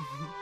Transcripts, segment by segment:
Mm-hmm.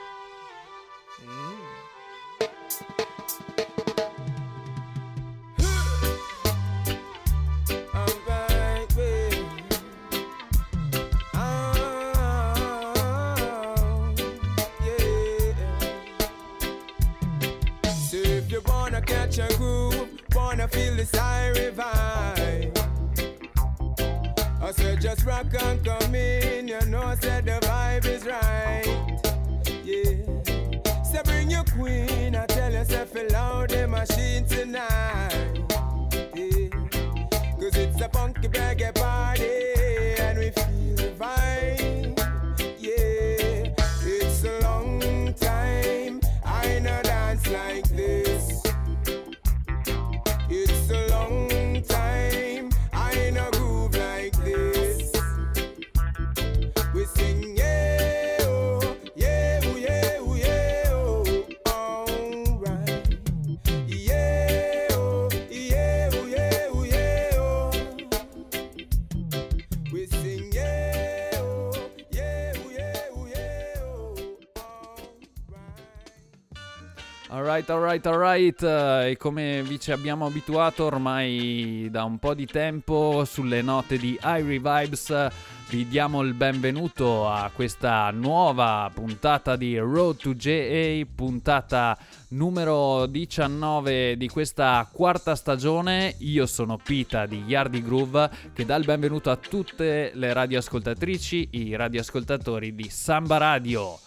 Alright, alright, alright. E come vi ci abbiamo abituato ormai da un po' di tempo sulle note di Irie Vibes, vi diamo il benvenuto a questa nuova puntata di Road to JA, puntata numero 19 di questa quarta stagione. Io sono Pita di Yardi Groove che dà il benvenuto a tutte le radioascoltatrici, i radioascoltatori di Samba Radio.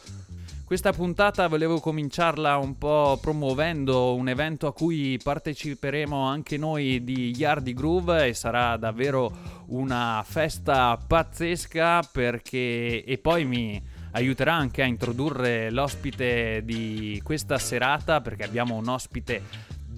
Questa puntata volevo cominciarla un po' promuovendo un evento a cui parteciperemo anche noi di Yardi Groove e sarà davvero una festa pazzesca perché e poi mi aiuterà anche a introdurre l'ospite di questa serata perché abbiamo un ospite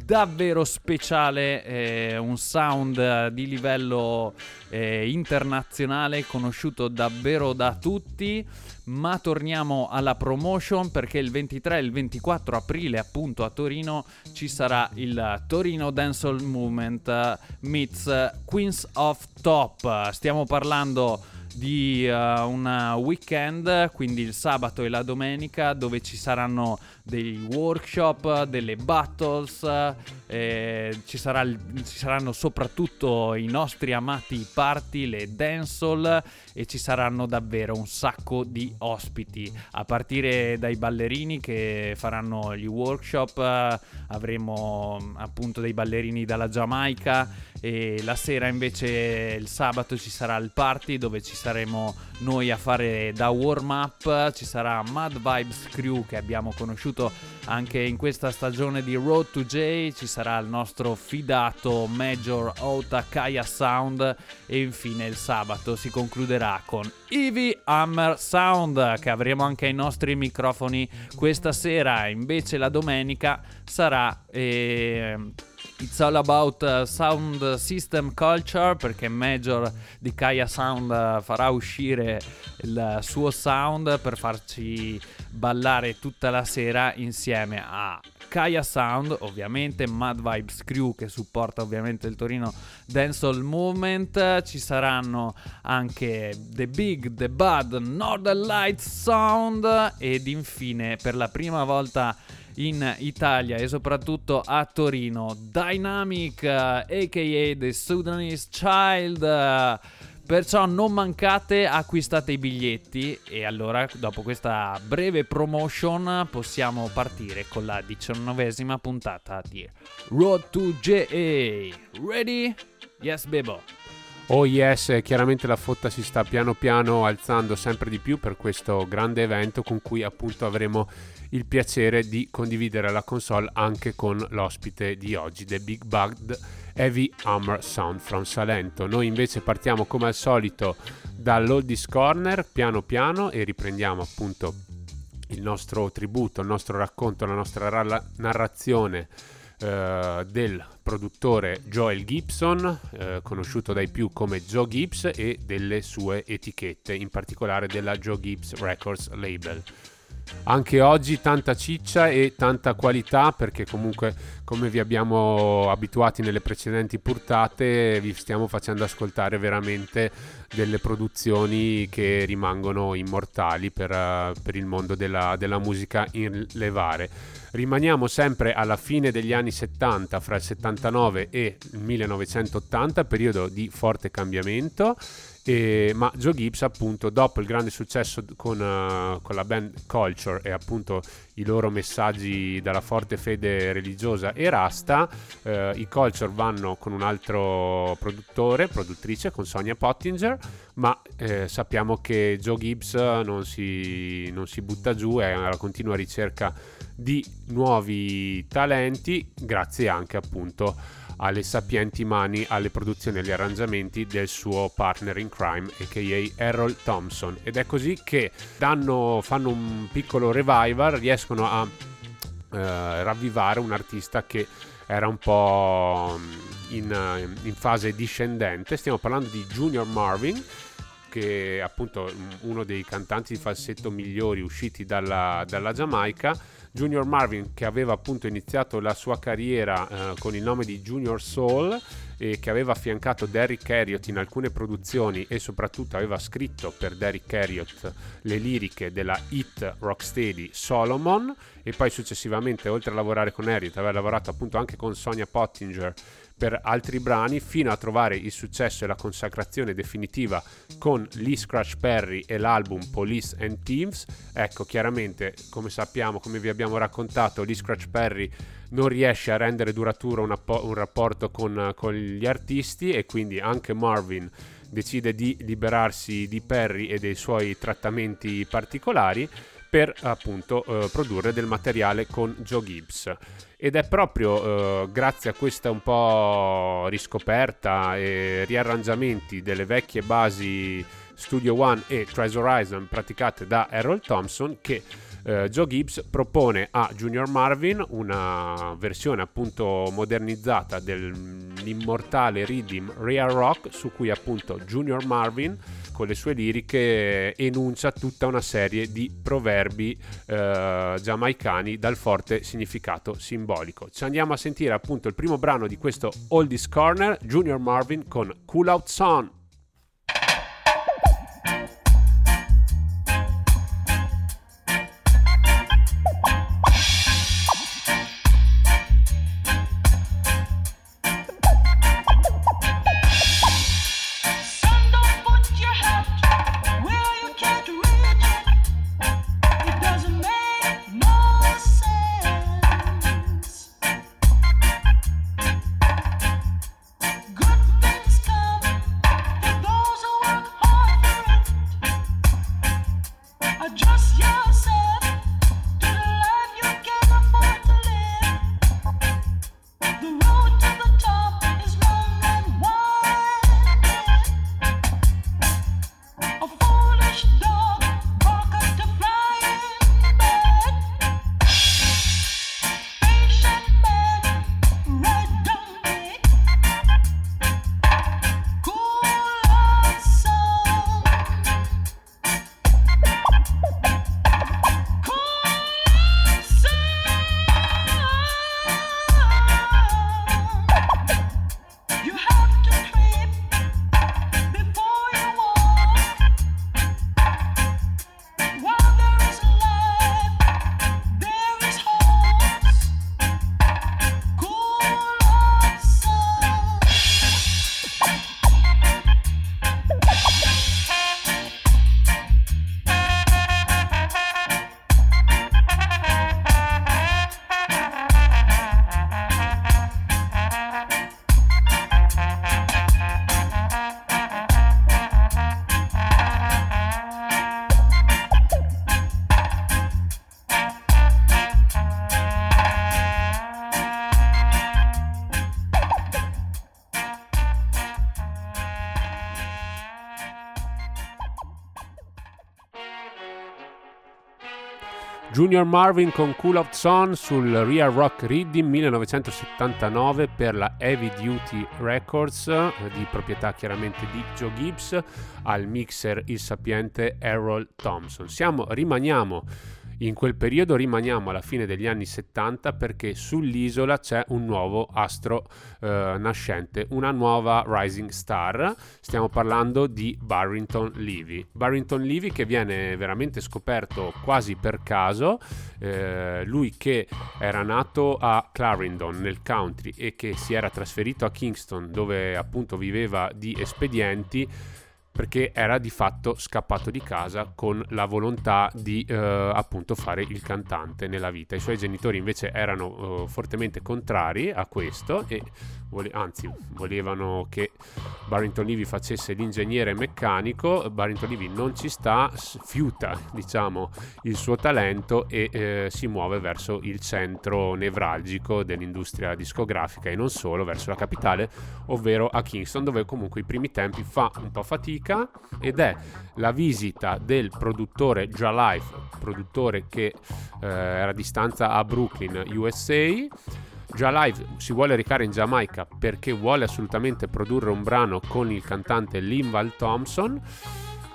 davvero speciale, eh, un sound di livello eh, internazionale conosciuto davvero da tutti. Ma torniamo alla promotion perché il 23 e il 24 aprile appunto a Torino ci sarà il Torino Dancehall Movement uh, meets Queens of Top. Stiamo parlando di uh, un weekend, quindi il sabato e la domenica, dove ci saranno dei workshop, delle battles, eh, ci, sarà, ci, saranno soprattutto i nostri amati party, le dancehall e ci saranno davvero un sacco di ospiti, a partire dai ballerini che faranno gli workshop, avremo appunto dei ballerini dalla Giamaica e la sera invece il sabato ci sarà il party dove ci saremo noi a fare da warm up, ci sarà Mad Vibes Crew che abbiamo conosciuto anche in questa stagione di Road to J, ci sarà il nostro fidato Major Ota Kaya Sound e infine il sabato si concluderà con Eevee Hammer Sound che avremo anche ai nostri microfoni questa sera, invece la domenica sarà... Eh, It's all about uh, sound system culture perché Major di Kaya Sound uh, farà uscire il suo sound per farci ballare tutta la sera insieme a Kaya Sound, ovviamente Mad Vibes Crew che supporta ovviamente il Torino Dancehall Movement, ci saranno anche The Big, The Bad, Northern Lights Sound ed infine per la prima volta in Italia e soprattutto a Torino. Dynamic, aka The Sudanese Child. Perciò non mancate, acquistate i biglietti e allora dopo questa breve promotion possiamo partire con la diciannovesima puntata di Road to JA. Ready? Yes, Bebo. Oh yes, chiaramente la fotta si sta piano piano alzando sempre di più per questo grande evento con cui appunto avremo il piacere di condividere la console anche con l'ospite di oggi, The Big Bug Heavy Hammer Sound from Salento. Noi invece partiamo come al solito dall'Oldies Corner, piano piano, e riprendiamo appunto il nostro tributo, il nostro racconto, la nostra ra- narrazione eh, del produttore Joel Gibson, eh, conosciuto dai più come Joe Gibbs, e delle sue etichette, in particolare della Joe Gibbs Records label. anche oggi tanta ciccia e tanta qualità perché comunque come vi abbiamo abituati nelle precedenti puntate vi stiamo facendo ascoltare veramente delle produzioni che rimangono immortali per, uh, per il mondo della, della musica in levare. Rimaniamo sempre alla fine degli anni 70, fra il 79 e il 1980, periodo di forte cambiamento. E, ma Joe Gibbs appunto dopo il grande successo con, uh, con, la band Culture e appunto i loro messaggi dalla forte fede religiosa e rasta uh, i Culture vanno con un altro produttore, produttrice con Sonia Pottinger ma eh, sappiamo che Joe Gibbs non si, non si butta giù è alla continua ricerca di nuovi talenti grazie anche appunto alle sapienti mani alle produzioni e agli arrangiamenti del suo partner in crime, a.k.a. Errol Thompson. Ed è così che danno, fanno un piccolo revival, riescono a eh, ravvivare un artista che era un po' in, in fase discendente. Stiamo parlando di Junior Marvin che è appunto uno dei cantanti di falsetto migliori usciti dalla, dalla Giamaica Junior Marvin che aveva appunto iniziato la sua carriera eh, con il nome di Junior Soul e che aveva affiancato Derrick Harriott in alcune produzioni e soprattutto aveva scritto per Derrick Harriott le liriche della hit rocksteady Solomon. E poi successivamente oltre a lavorare con Harriott aveva lavorato appunto anche con Sonia Pottinger per altri brani fino a trovare il successo e la consacrazione definitiva con Lee Scratch Perry e l'album Police and Thieves. Ecco, chiaramente, come sappiamo, come vi abbiamo raccontato, Lee Scratch Perry non riesce a rendere duraturo un, un rapporto con, con gli artisti e quindi anche Marvin decide di liberarsi di Perry e dei suoi trattamenti particolari per appunto eh, produrre del materiale con Joe Gibbs. Ed è proprio eh, grazie a questa un po' riscoperta e riarrangiamenti delle vecchie basi Studio One e Treasure Horizon praticate da Errol Thompson che eh, Joe Gibbs propone a Junior Marvin una versione appunto modernizzata dell'immortale Rhythm Real Rock su cui appunto Junior Marvin con le sue liriche enuncia tutta una serie di proverbi eh, giamaicani dal forte significato simbolico. Ci andiamo a sentire appunto il primo brano di questo Oldies Corner, Junior Marvin con Cool Out Son. Junior Marvin con Cool Out Son sul Real Rock Reading 1979 per la Heavy Duty Records eh, di proprietà chiaramente di Joe Gibbs al mixer il sapiente Errol Thompson. Siamo, rimaniamo In quel periodo rimaniamo alla fine degli anni 70 perché sull'isola c'è un nuovo astro eh, nascente, una nuova rising star. Stiamo parlando di Barrington Levy. Barrington Levy che viene veramente scoperto quasi per caso, eh, lui che era nato a Clarendon nel country e che si era trasferito a Kingston dove appunto viveva di espedienti perché era di fatto scappato di casa con la volontà di eh, appunto fare il cantante nella vita. I suoi genitori invece erano eh, fortemente contrari a questo e vole- anzi volevano che Barrington Levy facesse l'ingegnere meccanico. Barrington Levy non ci sta, fiuta diciamo il suo talento e eh, si muove verso il centro nevralgico dell'industria discografica e non solo, verso la capitale, ovvero a Kingston dove comunque i primi tempi fa un po' fatica musica ed è la visita del produttore Life, produttore che eh, era a distanza a Brooklyn, USA. Live si vuole recare in Giamaica perché vuole assolutamente produrre un brano con il cantante Linval Thompson.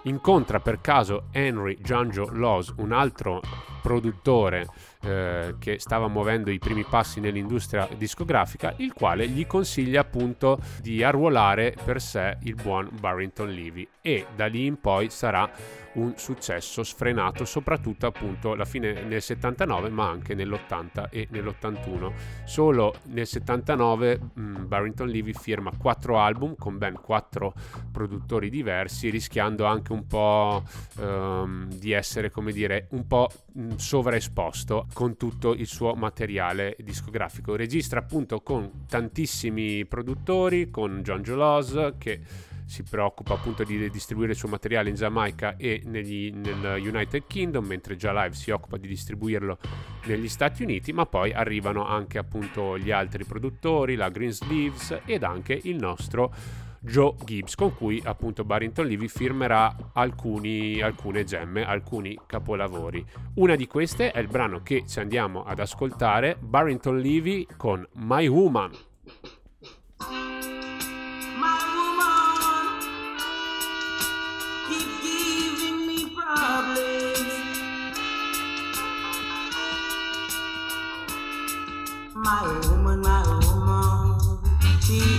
Incontra per caso Henry Giangio Laws, un altro produttore eh, che stava muovendo i primi passi nell'industria discografica, il quale gli consiglia appunto di arruolare per sé il buon Barrington Levy. E da lì in poi sarà un successo sfrenato soprattutto appunto alla fine nel 79 ma anche nell'80 e nell'81 solo nel 79 mh, Barrington Levy firma quattro album con ben quattro produttori diversi rischiando anche un po' ehm, di essere come dire un po' sovraesposto con tutto il suo materiale discografico. Registra appunto con tantissimi produttori, con John Jolos che si preoccupa appunto di distribuire il suo materiale in Giamaica e negli, nel United Kingdom, mentre già Live si occupa di distribuirlo negli Stati Uniti, ma poi arrivano anche appunto gli altri produttori, la Green Sleeves ed anche il nostro Joe Gibbs, con cui appunto Barrington Levy firmerà alcuni, alcune gemme, alcuni capolavori. Una di queste è il brano che ci andiamo ad ascoltare, Barrington Levy con My Woman. Problems. My woman, my woman, she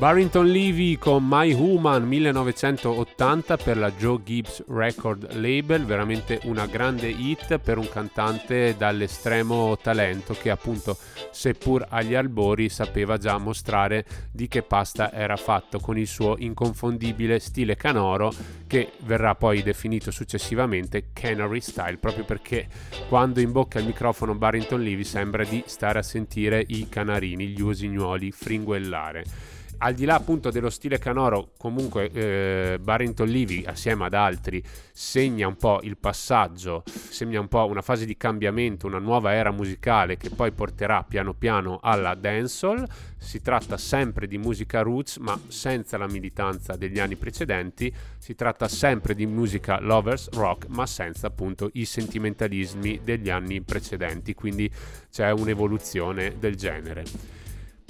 Barrington Levy con My Human 1980 per la Joe Gibbs Record Label, veramente una grande hit per un cantante dall'estremo talento che appunto seppur agli albori sapeva già mostrare di che pasta era fatto con il suo inconfondibile stile canoro che verrà poi definito successivamente Canary Style proprio perché quando imbocca il microfono Barrington Levy sembra di stare a sentire i canarini, gli usignuoli fringuellare al di là appunto dello stile canoro, comunque eh, Barrington Levy assieme ad altri segna un po' il passaggio, segna un po' una fase di cambiamento, una nuova era musicale che poi porterà piano piano alla dancehall. Si tratta sempre di musica roots, ma senza la militanza degli anni precedenti. Si tratta sempre di musica lovers rock, ma senza appunto i sentimentalismi degli anni precedenti. Quindi c'è un'evoluzione del genere.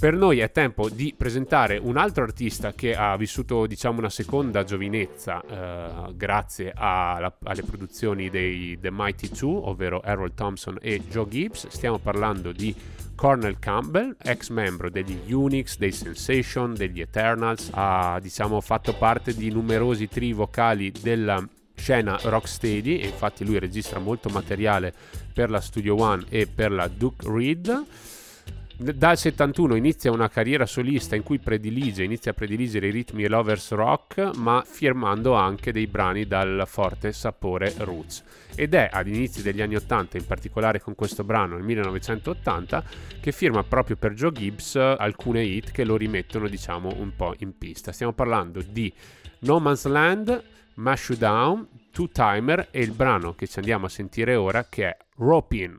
Per noi è tempo di presentare un altro artista che ha vissuto, diciamo, una seconda giovinezza eh, grazie alla, alle produzioni dei The Mighty Two, ovvero Harold Thompson e Joe Gibbs. Stiamo parlando di Cornel Campbell, ex membro degli Unix, dei Sensation, degli Eternals, ha diciamo fatto parte di numerosi tri vocali della scena rocksteady e infatti lui registra molto materiale per la Studio One e per la Duke Reed dal 71 inizia una carriera solista in cui predilige, inizia a prediligere i ritmi e lovers rock, ma firmando anche dei brani dal forte sapore roots. Ed è agli inizi degli anni 80, in particolare con questo brano nel 1980, che firma proprio per Joe Gibbs alcune hit che lo rimettono, diciamo, un po' in pista. Stiamo parlando di No Man's Land, Mash Down, Two Timer e il brano che ci andiamo a sentire ora che è Rope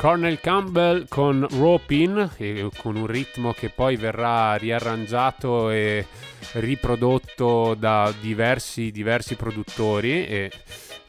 Cornel Campbell con Rope In, con un ritmo che poi verrà riarrangiato e riprodotto da diversi, diversi produttori e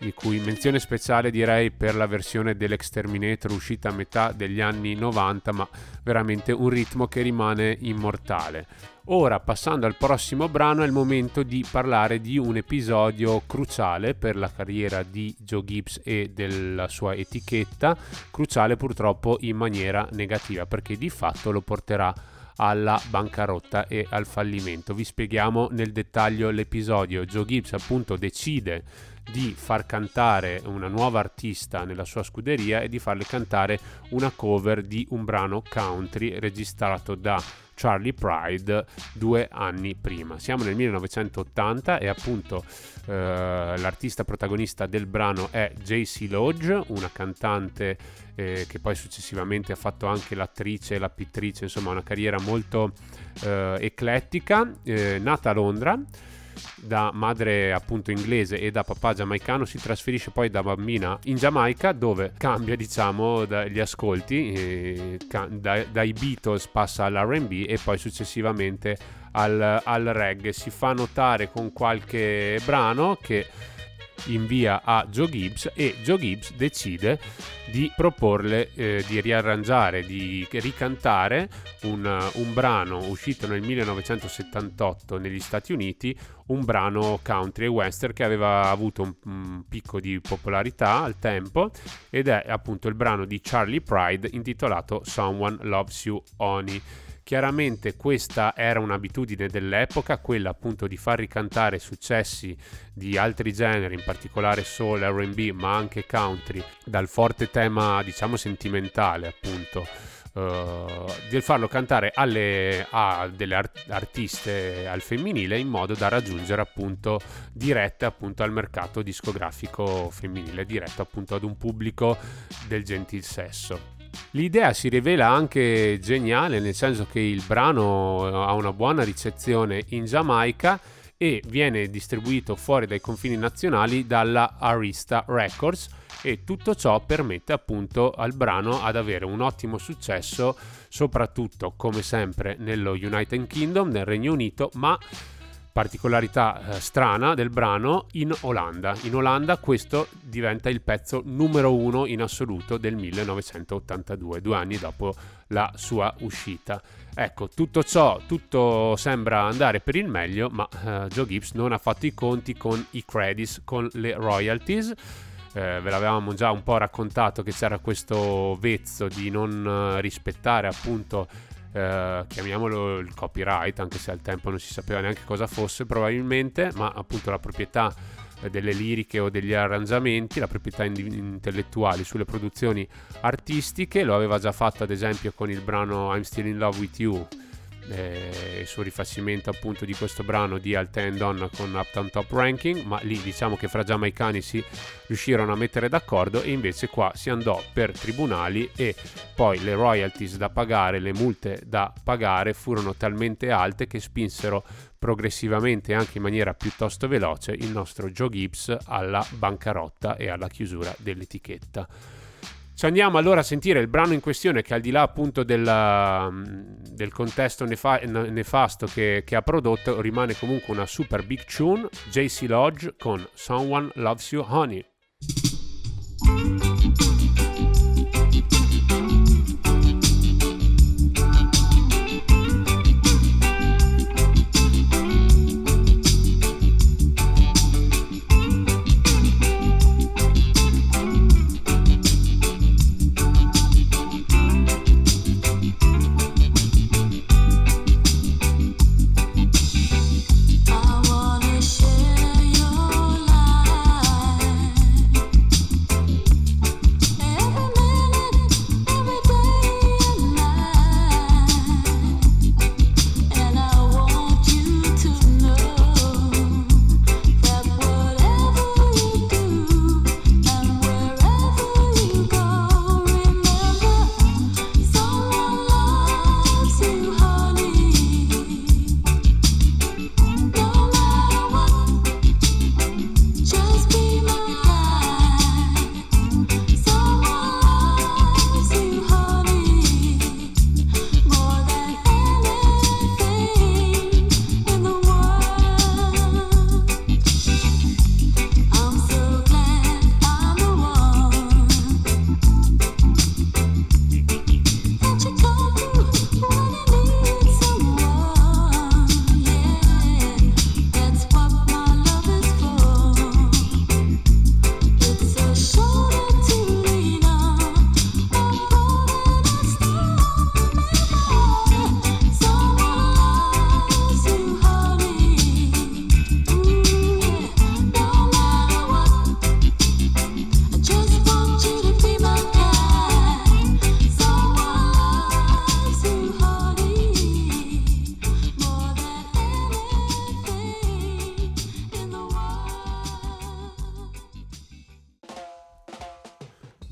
di cui menzione speciale direi per la versione dell'Exterminator uscita a metà degli anni 90, ma veramente un ritmo che rimane immortale. Ora, passando al prossimo brano, è il momento di parlare di un episodio cruciale per la carriera di Joe Gibbs e della sua etichetta, cruciale purtroppo in maniera negativa, perché di fatto lo porterà alla bancarotta e al fallimento. Vi spieghiamo nel dettaglio l'episodio. Joe Gibbs appunto decide di far cantare una nuova artista nella sua scuderia e di farle cantare una cover di un brano country registrato da Charlie Pride due anni prima. Siamo nel 1980 e appunto eh, l'artista protagonista del brano è JC Lodge, una cantante eh, che poi successivamente ha fatto anche l'attrice la pittrice, insomma una carriera molto eh, eclettica, eh, nata a Londra da madre appunto inglese e da papà giamaicano si trasferisce poi da bambina in Giamaica dove cambia diciamo gli ascolti da, dai Beatles passa all'R&B e poi successivamente al, al reggae. Si fa notare con qualche brano che invia a Joe Gibbs e Joe Gibbs decide di proporle eh, di riarrangiare, di ricantare un, un, brano uscito nel 1978 negli Stati Uniti, un brano country e western che aveva avuto un, un picco di popolarità al tempo ed è appunto il brano di Charlie Pride intitolato Someone Loves You Honey. Chiaramente questa era un'abitudine dell'epoca, quella appunto di far ricantare successi di altri generi, in particolare soul, RB, ma anche country, dal forte tema diciamo sentimentale appunto. Uh, di farlo cantare alle, a delle art- artiste al femminile in modo da raggiungere appunto dirette appunto al mercato discografico femminile diretto appunto ad un pubblico del gentil sesso L'idea si rivela anche geniale, nel senso che il brano eh, ha una buona ricezione in Giamaica e viene distribuito fuori dai confini nazionali dalla Arista Records e tutto ciò permette appunto al brano ad avere un ottimo successo soprattutto come sempre nello United Kingdom, nel Regno Unito, ma particolarità eh, strana del brano in Olanda. In Olanda questo diventa il pezzo numero uno in assoluto del 1982, due anni dopo la sua uscita. Ecco, tutto ciò, tutto sembra andare per il meglio, ma eh, Joe Gibbs non ha fatto i conti con i credits, con le royalties. Eh, ve l'avevamo già un po' raccontato che c'era questo vezzo di non eh, rispettare appunto eh, chiamiamolo il copyright, anche se al tempo non si sapeva neanche cosa fosse probabilmente, ma appunto la proprietà delle liriche o degli arrangiamenti, la proprietà in- intellettuali sulle produzioni artistiche, lo aveva già fatto ad esempio con il brano I'm Still in Love with You eh, il suo rifacimento appunto di questo brano di Alten Donna con Uptown Top Ranking, ma lì diciamo che fra giamaicani si riuscirono a mettere d'accordo e invece qua si andò per tribunali e poi le royalties da pagare, le multe da pagare furono talmente alte che spinsero progressivamente anche in maniera piuttosto veloce il nostro Joe Gibbs alla bancarotta e alla chiusura dell'etichetta. Ci andiamo allora a sentire il brano in questione che al di là appunto della, mm, del contesto nefa- nefasto che, che, ha prodotto rimane comunque una super big tune, JC Lodge con Someone Loves You Honey.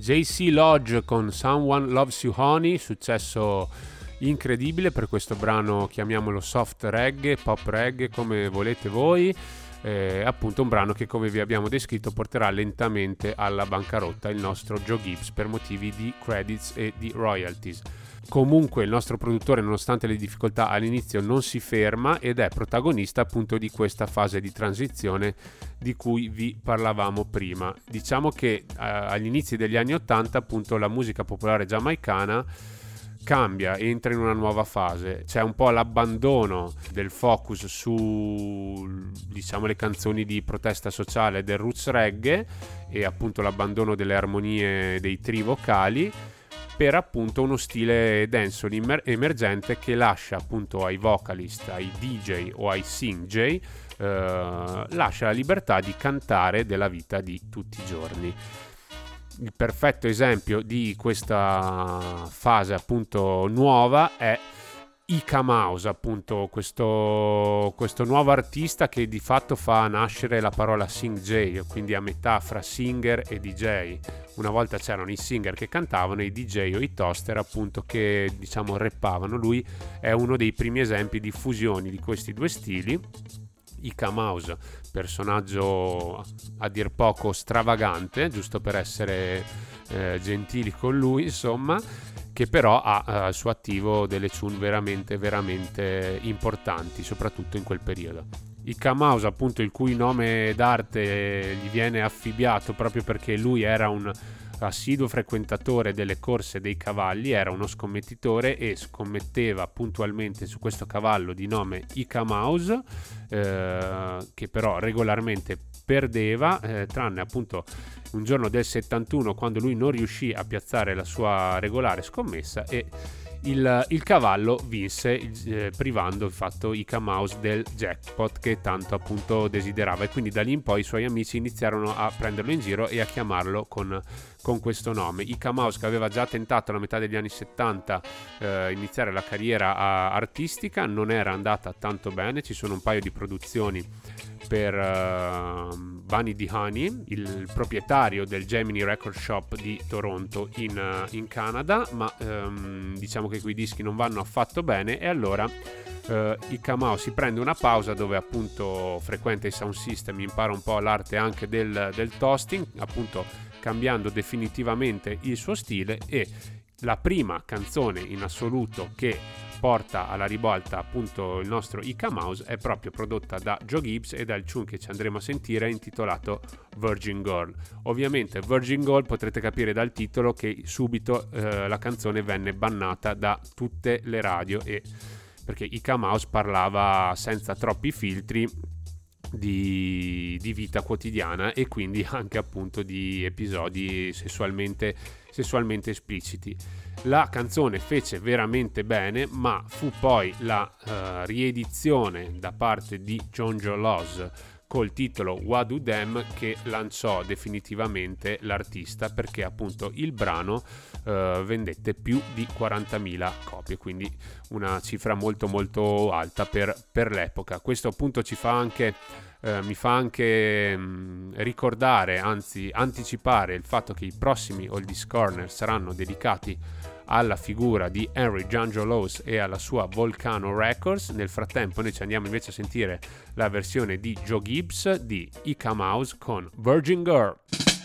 JC Lodge con Someone Loves You Honey, successo incredibile per questo brano, chiamiamolo soft reggae, pop reggae, come volete voi. Eh, appunto un brano che come vi abbiamo descritto porterà lentamente alla bancarotta il nostro Joe Gibbs per motivi di credits e di royalties. Comunque il nostro produttore, nonostante le difficoltà all'inizio, non si ferma ed è protagonista appunto di questa fase di transizione di cui vi parlavamo prima. Diciamo che eh, agli inizi degli anni 80 appunto la musica popolare giamaicana cambia, entra in una nuova fase. C'è un po' l'abbandono del focus su diciamo le canzoni di protesta sociale del roots reggae e appunto l'abbandono delle armonie dei tri vocali per appunto uno stile dancehall emergente che lascia appunto ai vocalist, ai DJ o ai sing J eh, lascia la libertà di cantare della vita di tutti i giorni. Il perfetto esempio di questa fase appunto nuova è Ika Mouse, appunto questo, questo, nuovo artista che di fatto fa nascere la parola Sing J, quindi a metà fra singer e DJ. Una volta c'erano i singer che cantavano i DJ o i toaster appunto che diciamo rappavano. Lui è uno dei primi esempi di fusioni di questi due stili Ika Mouse, personaggio a dir poco stravagante, giusto per essere eh, gentili con lui, insomma, che però ha eh, al suo attivo delle tune veramente, veramente importanti, soprattutto in quel periodo. Ika Mouse, appunto, il cui nome d'arte gli viene affibbiato proprio perché lui era un assiduo frequentatore delle corse dei cavalli, era uno scommettitore e scommetteva puntualmente su questo cavallo di nome Ika Mouse, eh, che però regolarmente perdeva, eh, tranne appunto un giorno del 71 quando lui non riuscì a piazzare la sua regolare scommessa e il, il cavallo vinse eh, privando infatti Ika Mouse del jackpot che tanto appunto desiderava. E quindi da lì in poi i suoi amici iniziarono a prenderlo in giro e a chiamarlo con, con questo nome. Ika Mouse che aveva già tentato alla metà degli anni 70 eh, iniziare la carriera a, artistica non era andata tanto bene, ci sono un paio di produzioni per uh, Bunny D. Honey, il proprietario del Gemini Record Shop di Toronto in, uh, in Canada, ma um, diciamo che quei dischi non vanno affatto bene e allora uh, il Kamau si prende una pausa dove appunto frequenta il sound system, impara un po' l'arte anche del, del toasting, appunto cambiando definitivamente il suo stile e la prima canzone in assoluto che porta alla ribalta appunto il nostro Ika Mouse è proprio prodotta da Joe Gibbs e dal tune che ci andremo a sentire intitolato Virgin Girl. Ovviamente Virgin Girl potrete capire dal titolo che subito eh, la canzone venne bannata da tutte le radio e perché Ika Mouse parlava senza troppi filtri di, di, vita quotidiana e quindi anche appunto di episodi sessualmente, sessualmente espliciti. La canzone fece veramente bene, ma fu poi la uh, riedizione da parte di John Joe Loz col titolo Wadu Dem che lanciò definitivamente l'artista perché appunto il brano uh, vendette più di 40.000 copie, quindi una cifra molto molto alta per, per l'epoca. Questo appunto ci fa anche eh, mi fa anche mh, mm, ricordare, anzi anticipare il fatto che i prossimi Oldies Corner saranno dedicati alla figura di Henry Giangelos e alla sua Volcano Records. Nel frattempo noi ci andiamo invece a sentire la versione di Joe Gibbs di Ika Mouse con Virgin Girl.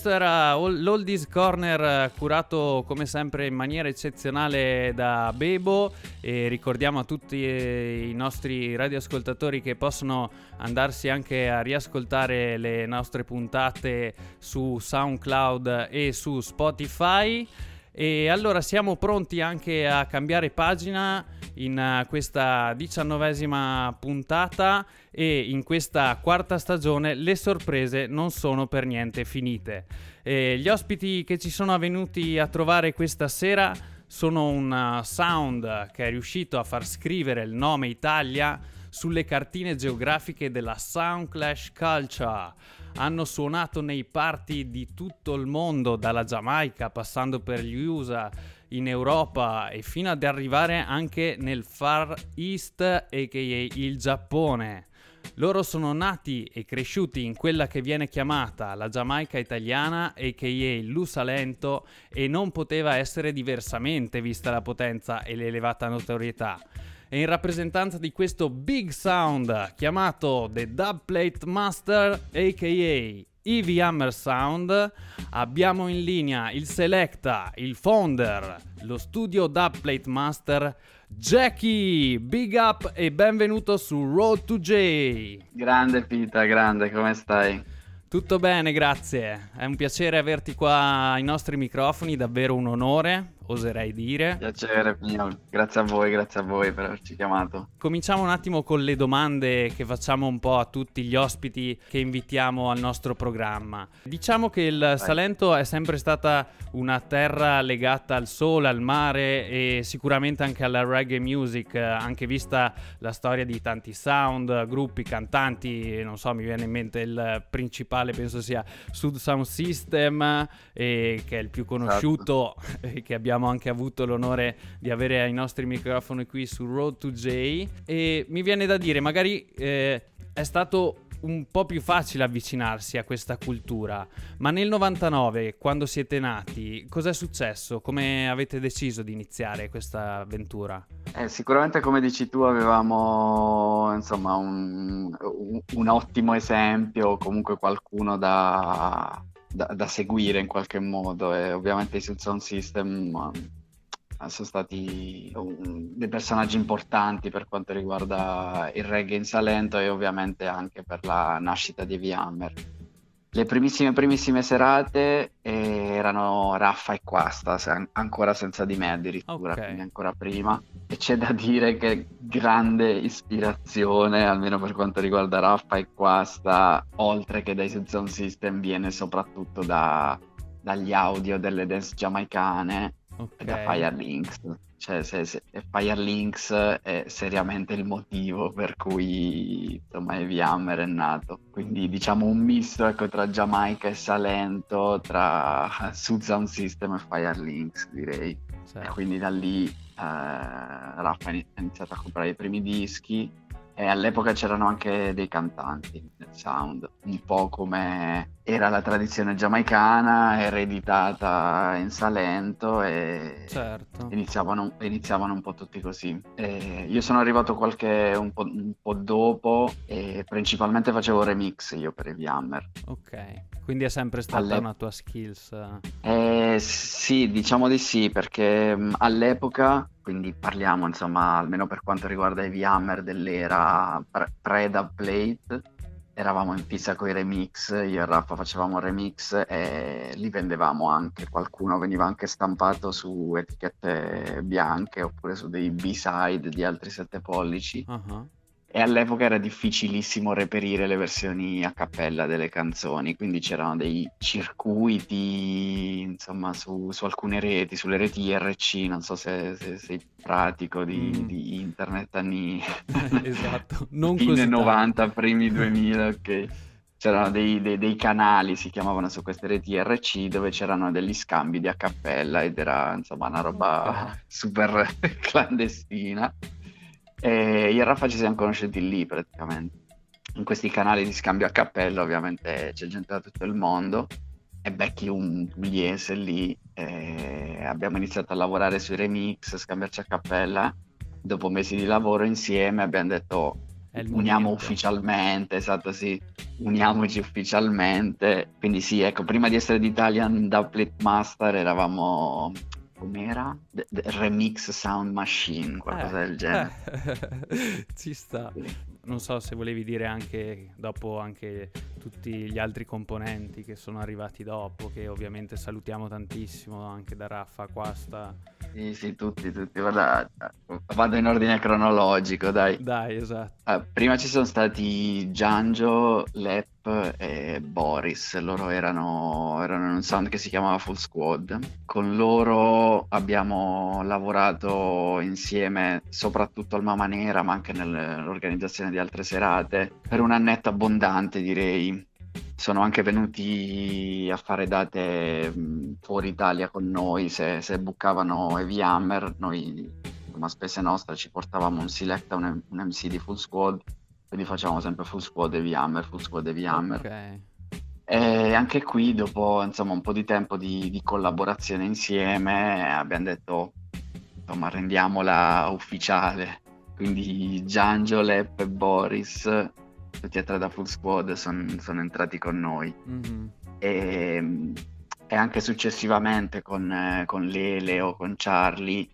Questo era l'Oldies Corner eh, curato come sempre in maniera eccezionale da Bebo e ricordiamo a tutti eh, i nostri radioascoltatori che possono andarsi anche a riascoltare le nostre puntate su SoundCloud e su Spotify. E allora siamo pronti anche a cambiare pagina in uh, questa diciannovesima puntata e in questa quarta stagione le sorprese non sono per niente finite. E gli ospiti che ci sono venuti a trovare questa sera sono un uh, sound che è riuscito a far scrivere il nome Italia sulle cartine geografiche della Sound Clash Culture hanno suonato nei party di tutto il mondo, dalla Giamaica passando per gli USA, in Europa e fino ad arrivare anche nel Far East, a.k.a. il Giappone. Loro sono nati e cresciuti in quella che viene chiamata la Giamaica italiana, a.k.a. il Salento, e non poteva essere diversamente vista la potenza e l'elevata notorietà e in rappresentanza di questo big sound chiamato The Dubplate Master aka Eevee Hammer Sound abbiamo in linea il Selecta, il Founder, lo studio Dubplate Master Jackie, big up e benvenuto su Road to J. Grande Pita, grande, come stai? Tutto bene, grazie. È un piacere averti qua ai nostri microfoni, davvero un onore oserei dire. Piacere mio, grazie a voi, grazie a voi per averci chiamato. Cominciamo un attimo con le domande che facciamo un po' a tutti gli ospiti che invitiamo al nostro programma. Diciamo che il Vai. Salento è sempre stata una terra legata al sole, al mare e sicuramente anche alla reggae music, anche vista la storia di tanti sound, gruppi, cantanti, non so, mi viene in mente il principale, penso sia Sud Sound System, eh, che è il più conosciuto esatto. che abbiamo abbiamo anche avuto l'onore di avere ai nostri microfoni qui su Road to J e mi viene da dire magari eh, è stato un po' più facile avvicinarsi a questa cultura, ma nel 99, quando siete nati, cos'è successo? Come avete deciso di iniziare questa avventura? Eh, sicuramente, come dici tu, avevamo insomma un, un, un ottimo esempio, comunque qualcuno da, da, da, seguire in qualche modo e ovviamente i Sound System uh, sono stati um, dei personaggi importanti per quanto riguarda il reggae in Salento e ovviamente anche per la nascita di V-Hammer le primissime primissime serate eh, erano Raffa e Quasta, se, ancora senza di me addirittura, okay. quindi ancora prima. E c'è da dire che grande ispirazione, almeno per quanto riguarda Raffa e Quasta, oltre che dai Sound System, viene soprattutto da, dagli audio delle dance giamaicane okay. da Fire Links cioè se, se Firelinks è seriamente il motivo per cui insomma Heavy Hammer è nato quindi diciamo un misto ecco, tra Giamaica e Salento tra Sud Sound System e Firelinks direi certo. e quindi da lì eh, Raffa ha iniziato a comprare i primi dischi e all'epoca c'erano anche dei cantanti nel sound, un po' come era la tradizione giamaicana, ereditata in Salento e certo. iniziavano, iniziavano, un po' tutti così. E io sono arrivato qualche un po', un po', dopo e principalmente facevo remix io per Heavy Hammer. Ok, quindi è sempre stata All'ep- una tua skills? Eh, sì, diciamo di sì, perché all'epoca quindi parliamo insomma almeno per quanto riguarda Heavy Hammer dell'era pre-dub plate eravamo in fissa con i remix io e Raffa facevamo remix e li vendevamo anche qualcuno veniva anche stampato su etichette bianche oppure su dei B-side di altri 7 pollici uh-huh e all'epoca era difficilissimo reperire le versioni a cappella delle canzoni, quindi c'erano dei circuiti, insomma, su, su alcune reti, sulle reti IRC, non so se, se sei pratico di, mm. di internet anni esatto, non fine 90, primi 2000, ok. C'erano dei, dei, dei, canali, si chiamavano su queste reti IRC, dove c'erano degli scambi di a cappella ed era insomma una roba okay. super clandestina. E io e Raffa ci siamo conosciuti lì praticamente. In questi canali di scambio a cappella ovviamente c'è gente da tutto il mondo e becchi un pugliese lì abbiamo iniziato a lavorare sui remix, scambiarci a cappella. Dopo mesi di lavoro insieme abbiamo detto uniamo ufficialmente, esatto, sì, uniamoci ufficialmente. Quindi sì, ecco, prima di essere di Italian Doublet Master eravamo com'era? The, the Remix Sound Machine, qualcosa eh, del genere. Eh, ci sta. Non so se volevi dire anche dopo anche tutti gli altri componenti che sono arrivati dopo, che ovviamente salutiamo tantissimo anche da Raffa Quasta. Sì, sì, tutti, tutti. Guarda, vado in ordine cronologico, dai. Dai, esatto. Uh, prima ci sono stati Giangio, Lep e Boris. Loro erano, erano in un sound che si chiamava Full Squad. Con loro abbiamo lavorato insieme soprattutto al Mama Nera, ma anche nell'organizzazione di altre serate, per un annetto abbondante, direi sono anche venuti a fare date fuori Italia con noi, se, se bookavano Heavy Hammer, noi come spese nostre ci portavamo un select, un, un MC di Full Squad, quindi facciamo sempre Full Squad Heavy Hammer, Full Squad Heavy Hammer. Okay. E anche qui, dopo insomma, un po' di tempo di, di collaborazione insieme, abbiamo detto, insomma, rendiamola ufficiale. Quindi Giangio, Lepp e Boris tutti e tre da Full Squad sono son entrati con noi. Mm-hmm. E, e, anche successivamente con, eh, con Lele o con Charlie,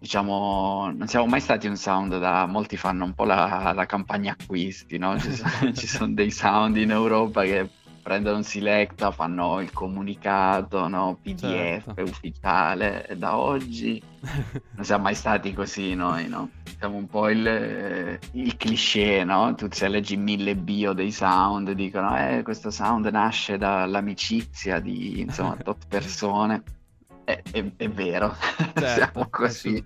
diciamo, non siamo mai stati un sound da molti fanno un po' la, la campagna acquisti, no? Ci sono, ci sono dei sound in Europa che prendono un selecta, fanno il comunicato, no? PDF certo. ufficiale e da oggi non siamo mai stati così noi, no? Siamo un po' il, il cliché, no? Tu se leggi mille bio dei sound dicono eh questo sound nasce dall'amicizia di insomma tot persone. È, è, è vero, certo, siamo così.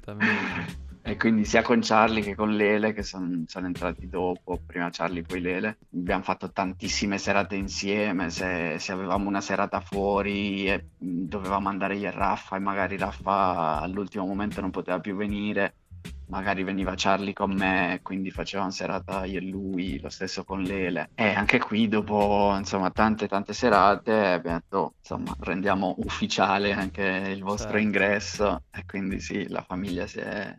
E quindi sia con Charlie che con Lele, che son, sono entrati dopo, prima Charlie poi Lele, abbiamo fatto tantissime serate insieme, se, se avevamo una serata fuori e dovevamo andare io e Raffa e magari Raffa all'ultimo momento non poteva più venire, magari veniva Charlie con me, quindi facevamo serata io e lui, lo stesso con Lele. E anche qui dopo insomma tante tante serate abbiamo detto insomma rendiamo ufficiale anche il vostro certo. ingresso e quindi sì, la famiglia si è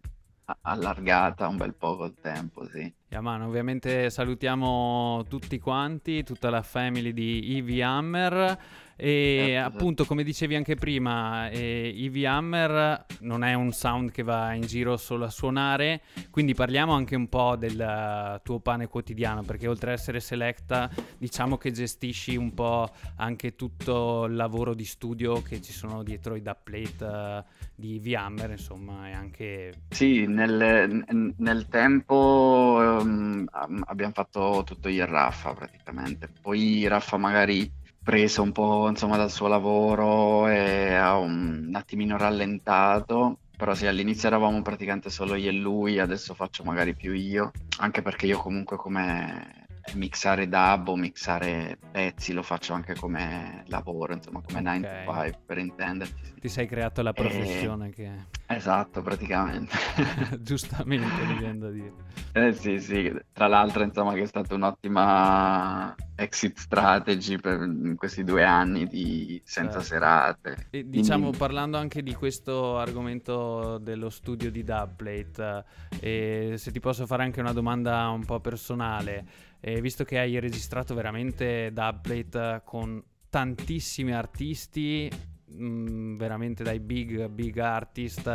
allargata un bel po' col tempo, sì. Yaman, ovviamente salutiamo tutti quanti, tutta la family di Eevee Hammer e certo, appunto come dicevi anche prima, eh, Ivy Hammer non è un sound che va in giro solo a suonare, quindi parliamo anche un po' del tuo pane quotidiano, perché oltre ad essere selecta diciamo che gestisci un po' anche tutto il lavoro di studio che ci sono dietro i dubplate uh, di Ivy Hammer, insomma, e anche... Sì, nel, nel tempo um, abbiamo fatto tutto io e Raffa praticamente, poi Raffa magari preso un po' insomma dal suo lavoro e ha un, un attimino rallentato però sì, all'inizio eravamo praticamente solo io e lui, adesso faccio magari più io, anche perché io comunque come mixare dub o mixare pezzi lo faccio anche come lavoro, insomma come okay. 9 to 5 per intenderci. Ti sei creato la professione e... che... Esatto, praticamente. Giustamente mi viene da dire. Eh sì, sì, tra l'altro insomma che è stata un'ottima exit strategy per questi due anni di senza certo. serate. E diciamo Quindi... parlando anche di questo argomento dello studio di Dubplate, eh, se ti posso fare anche una domanda un po' personale, e visto che hai registrato veramente Dubplate con tantissimi artisti, mh, mm, veramente dai big, big artist,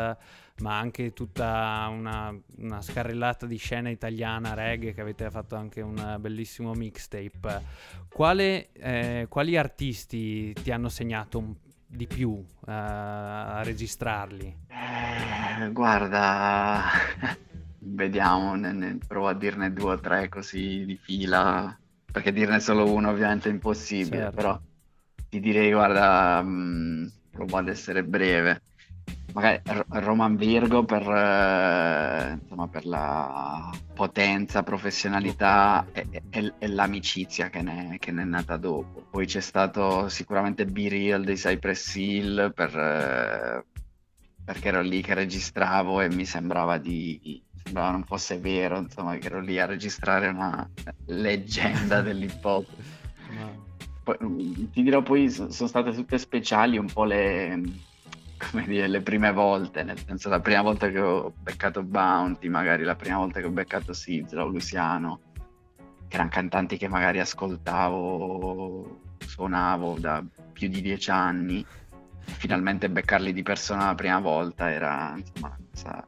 ma anche tutta una, una, scarrellata di scena italiana reggae che avete fatto anche un bellissimo mixtape. Quale, eh, quali artisti ti hanno segnato di più uh, a registrarli? Eh, guarda, Vediamo, ne, ne, provo a dirne due o tre così di fila, perché dirne solo uno ovviamente è impossibile, certo. però ti direi, guarda, mh, mm, provo ad essere breve. Magari Roman Virgo per, eh, insomma, per la potenza, professionalità e, e, e l'amicizia che ne, che ne, è nata dopo. Poi c'è stato sicuramente Be Real dei Cypress Hill per, eh, perché ero lì che registravo e mi sembrava di, sembrava non fosse vero, insomma, che ero lì a registrare una leggenda dell'hip hop. Ti dirò poi sono state tutte speciali un po' le, come dire, le prime volte, nel senso la prima volta che ho beccato Bounty, magari la prima volta che ho beccato Sidra o Luciano, che erano cantanti che magari ascoltavo, suonavo da più di dieci anni. Finalmente beccarli di persona la prima volta era insomma una cosa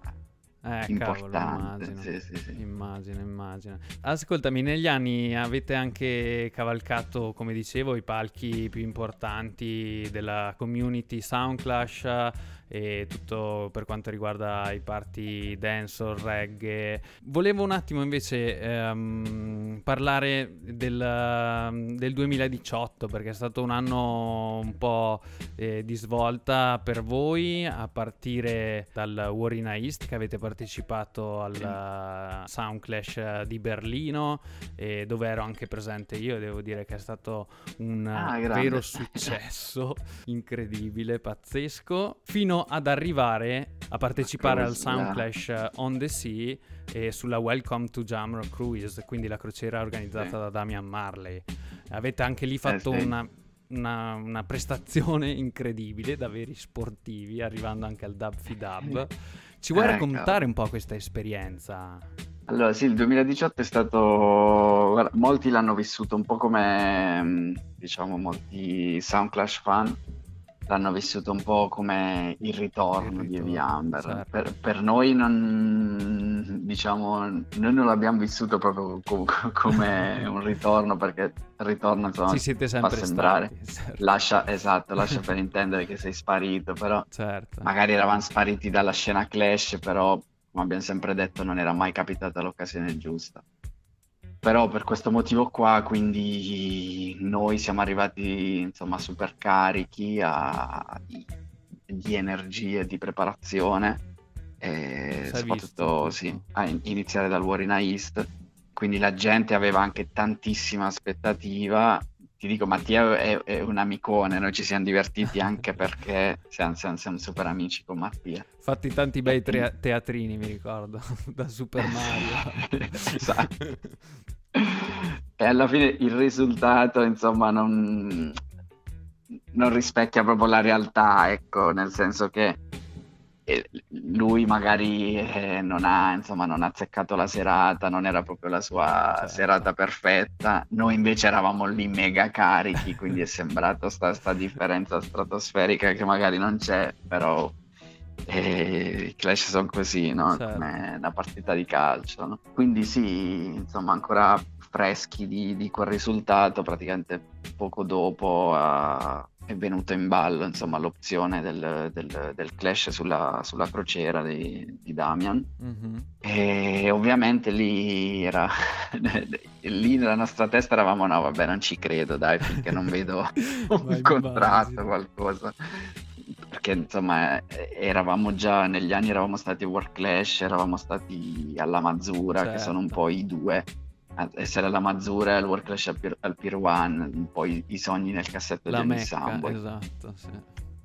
eh, importante. Cavolo, immagino, sì, sì, sì. immagino, immagino. Ascoltami, negli anni avete anche cavalcato, come dicevo, i palchi più importanti della community Soundclash e tutto per quanto riguarda i party dancehall, reggae. Volevo un attimo invece ehm, parlare del, del, 2018 perché è stato un anno un po' eh, di svolta per voi a partire dal War in East che avete partecipato al Soundclash di Berlino e dove ero anche presente io devo dire che è stato un ah, vero successo incredibile pazzesco fino ad arrivare a partecipare al Soundclash eh, on the Sea e sulla Welcome to Jamrock Cruise, quindi la crociera organizzata sì. da Damian Marley. Avete anche lì fatto eh, sì. una, una, una, prestazione incredibile da veri sportivi, arrivando anche al Dub Fidab. Ci vuoi eh, raccontare cavolo. un po' questa esperienza? Allora, sì, il 2018 è stato. Guarda, molti l'hanno vissuto un po' come mm, diciamo molti Soundclash fan l'hanno vissuto un po' come il ritorno, il ritorno di Heavy Amber. Certo. Per, per, noi non, diciamo, noi non l'abbiamo vissuto proprio co- come un ritorno perché il ritorno insomma Ci siete sempre fa sembrare, stati, certo. lascia, esatto, lascia per intendere che sei sparito, però certo. magari eravamo spariti dalla scena Clash, però come abbiamo sempre detto non era mai capitata l'occasione giusta. Però per questo motivo qua, quindi noi siamo arrivati insomma super carichi a, di, di energie, di preparazione e soprattutto sì, a iniziare dal War in East. Quindi la gente aveva anche tantissima aspettativa ti dico, Mattia è, è, un amicone, noi ci siamo divertiti anche perché siamo, siamo, siamo super amici con Mattia. Fatti tanti bei tre- teatrini, mi ricordo, da Super Mario. esatto. e alla fine il risultato, insomma, non, non rispecchia proprio la realtà, ecco, nel senso che lui magari eh, non, ha, insomma, non ha azzeccato la serata, non era proprio la sua certo. serata perfetta. Noi invece eravamo lì mega carichi, quindi è sembrata questa differenza stratosferica che magari non c'è, però eh, i clash sono così, no? certo. come una partita di calcio. No? Quindi sì, insomma, ancora freschi di, di quel risultato, praticamente poco dopo uh, è venuta in ballo insomma, l'opzione del, del, del clash sulla, sulla, crociera di, di Damian. Mm-hmm. E ovviamente lì era lì nella nostra testa eravamo no vabbè non ci credo dai finché non vedo un contratto qualcosa perché insomma eravamo già negli anni eravamo stati a War Clash eravamo stati alla Mazzura certo. che sono un po' i due essere alla Mazzura al World Clash al, Pier, al Pier One, un po' i, i, sogni nel cassetto la di Samboy. Esatto, sì.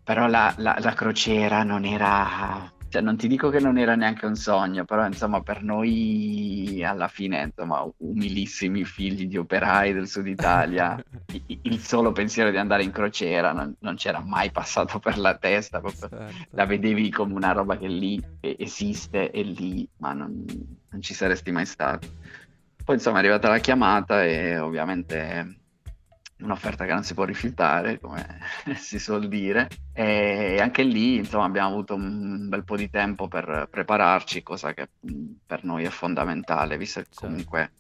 Però la, la, la, crociera non era... Cioè, non ti dico che non era neanche un sogno, però insomma per noi alla fine, insomma, umilissimi figli di operai del sud Italia, il solo pensiero di andare in crociera non, non c'era mai passato per la testa, certo. la vedevi come una roba che lì esiste e lì, ma non, non ci saresti mai stato. Poi insomma è arrivata la chiamata e ovviamente un'offerta che non si può rifiutare, come si suol dire, e anche lì insomma abbiamo avuto un bel po' di tempo per prepararci, cosa che per noi è fondamentale, visto che comunque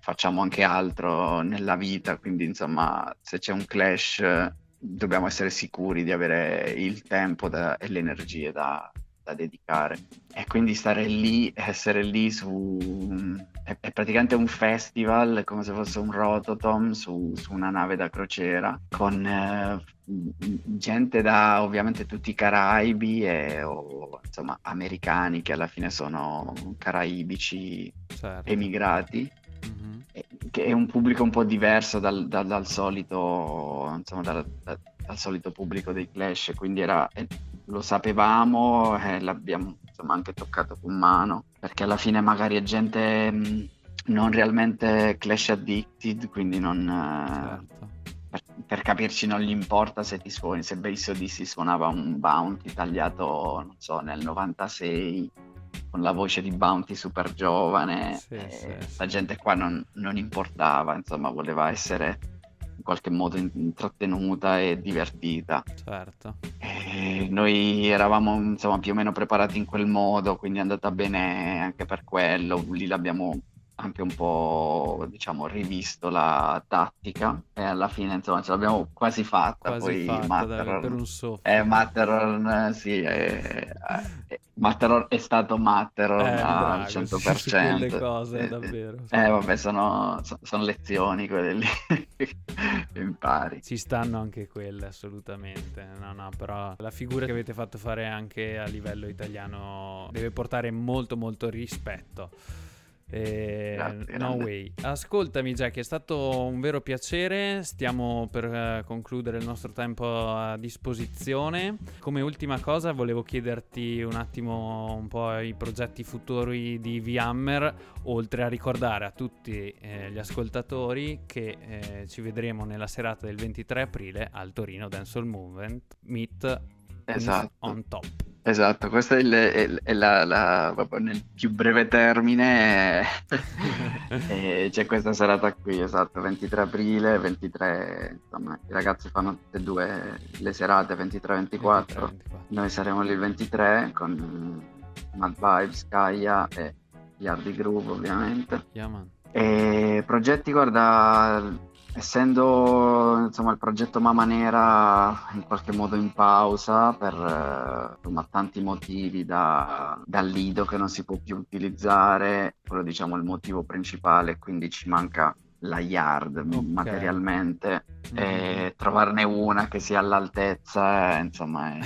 facciamo anche altro nella vita, quindi insomma se c'è un clash dobbiamo essere sicuri di avere il tempo da, e le energie da, da dedicare. E quindi stare lì, essere lì su... È, è praticamente un festival, come se fosse un rototom su, su una nave da crociera, con eh, gente da ovviamente tutti i Caraibi e o, insomma americani che alla fine sono caraibici certo. emigrati. Mm-hmm. Che è un pubblico un po' diverso dal, dal, dal solito, insomma, dal, dal solito pubblico dei Clash, quindi era lo sapevamo e l'abbiamo insomma, anche toccato con mano, perché alla fine magari è gente mh, non realmente clash addicted, quindi non... Eh, certo. Per, per, capirci non gli importa se ti suoni, se Base Odyssey suonava un bounty tagliato, non so, nel 96 con la voce di Bounty super giovane, Sì, e sì, la gente qua non, non importava, insomma, voleva essere in qualche modo in- intrattenuta e divertita. Certo. Noi eravamo insomma più o meno preparati in quel modo, quindi è andata bene anche per quello. Lì l'abbiamo anche un po', diciamo, rivisto la tattica e alla fine insomma ce l'abbiamo quasi fatta. Quasi Poi fatta per un soffio. eh, Matterhorn, eh, sì, eh, eh, Matterhorn è stato Matterhorn Eh, al bravo, su- 100%. su quelle cose, Eh, davvero. Eh, vabbè, sono, so- sono lezioni quelle lì impari. Ci stanno anche quelle, assolutamente. No, no, però la figura che avete fatto fare anche a livello italiano deve portare molto, molto rispetto. Eh, Grazie, no way. Ascoltami, Jack, è stato un vero piacere. Stiamo per eh, concludere il nostro tempo a disposizione. Come ultima cosa, volevo chiederti un attimo un po' i progetti futuri di VMware, oltre a ricordare a tutti eh, gli ascoltatori che eh, ci vedremo nella serata del 23 aprile al Torino Dancehall Movement Meet Esatto. on top. Esatto, questo è, il, è- è la, la- nel più breve termine. e c'è questa serata qui, esatto, 23 aprile, 23, insomma, i ragazzi fanno tutte e due le serate 23-24. Noi saremo lì il 23 con eh, Mad Vibes, Kaya e Yardi Groove ovviamente. Yeah. E progetti, guarda, essendo insomma il progetto Mama Nera in qualche modo in pausa per eh, insomma, tanti motivi da, dal lido che non si può più utilizzare, quello diciamo il motivo principale, quindi ci manca la yard Ok. materialmente Mm. e trovarne una che sia all'altezza, eh, insomma, è,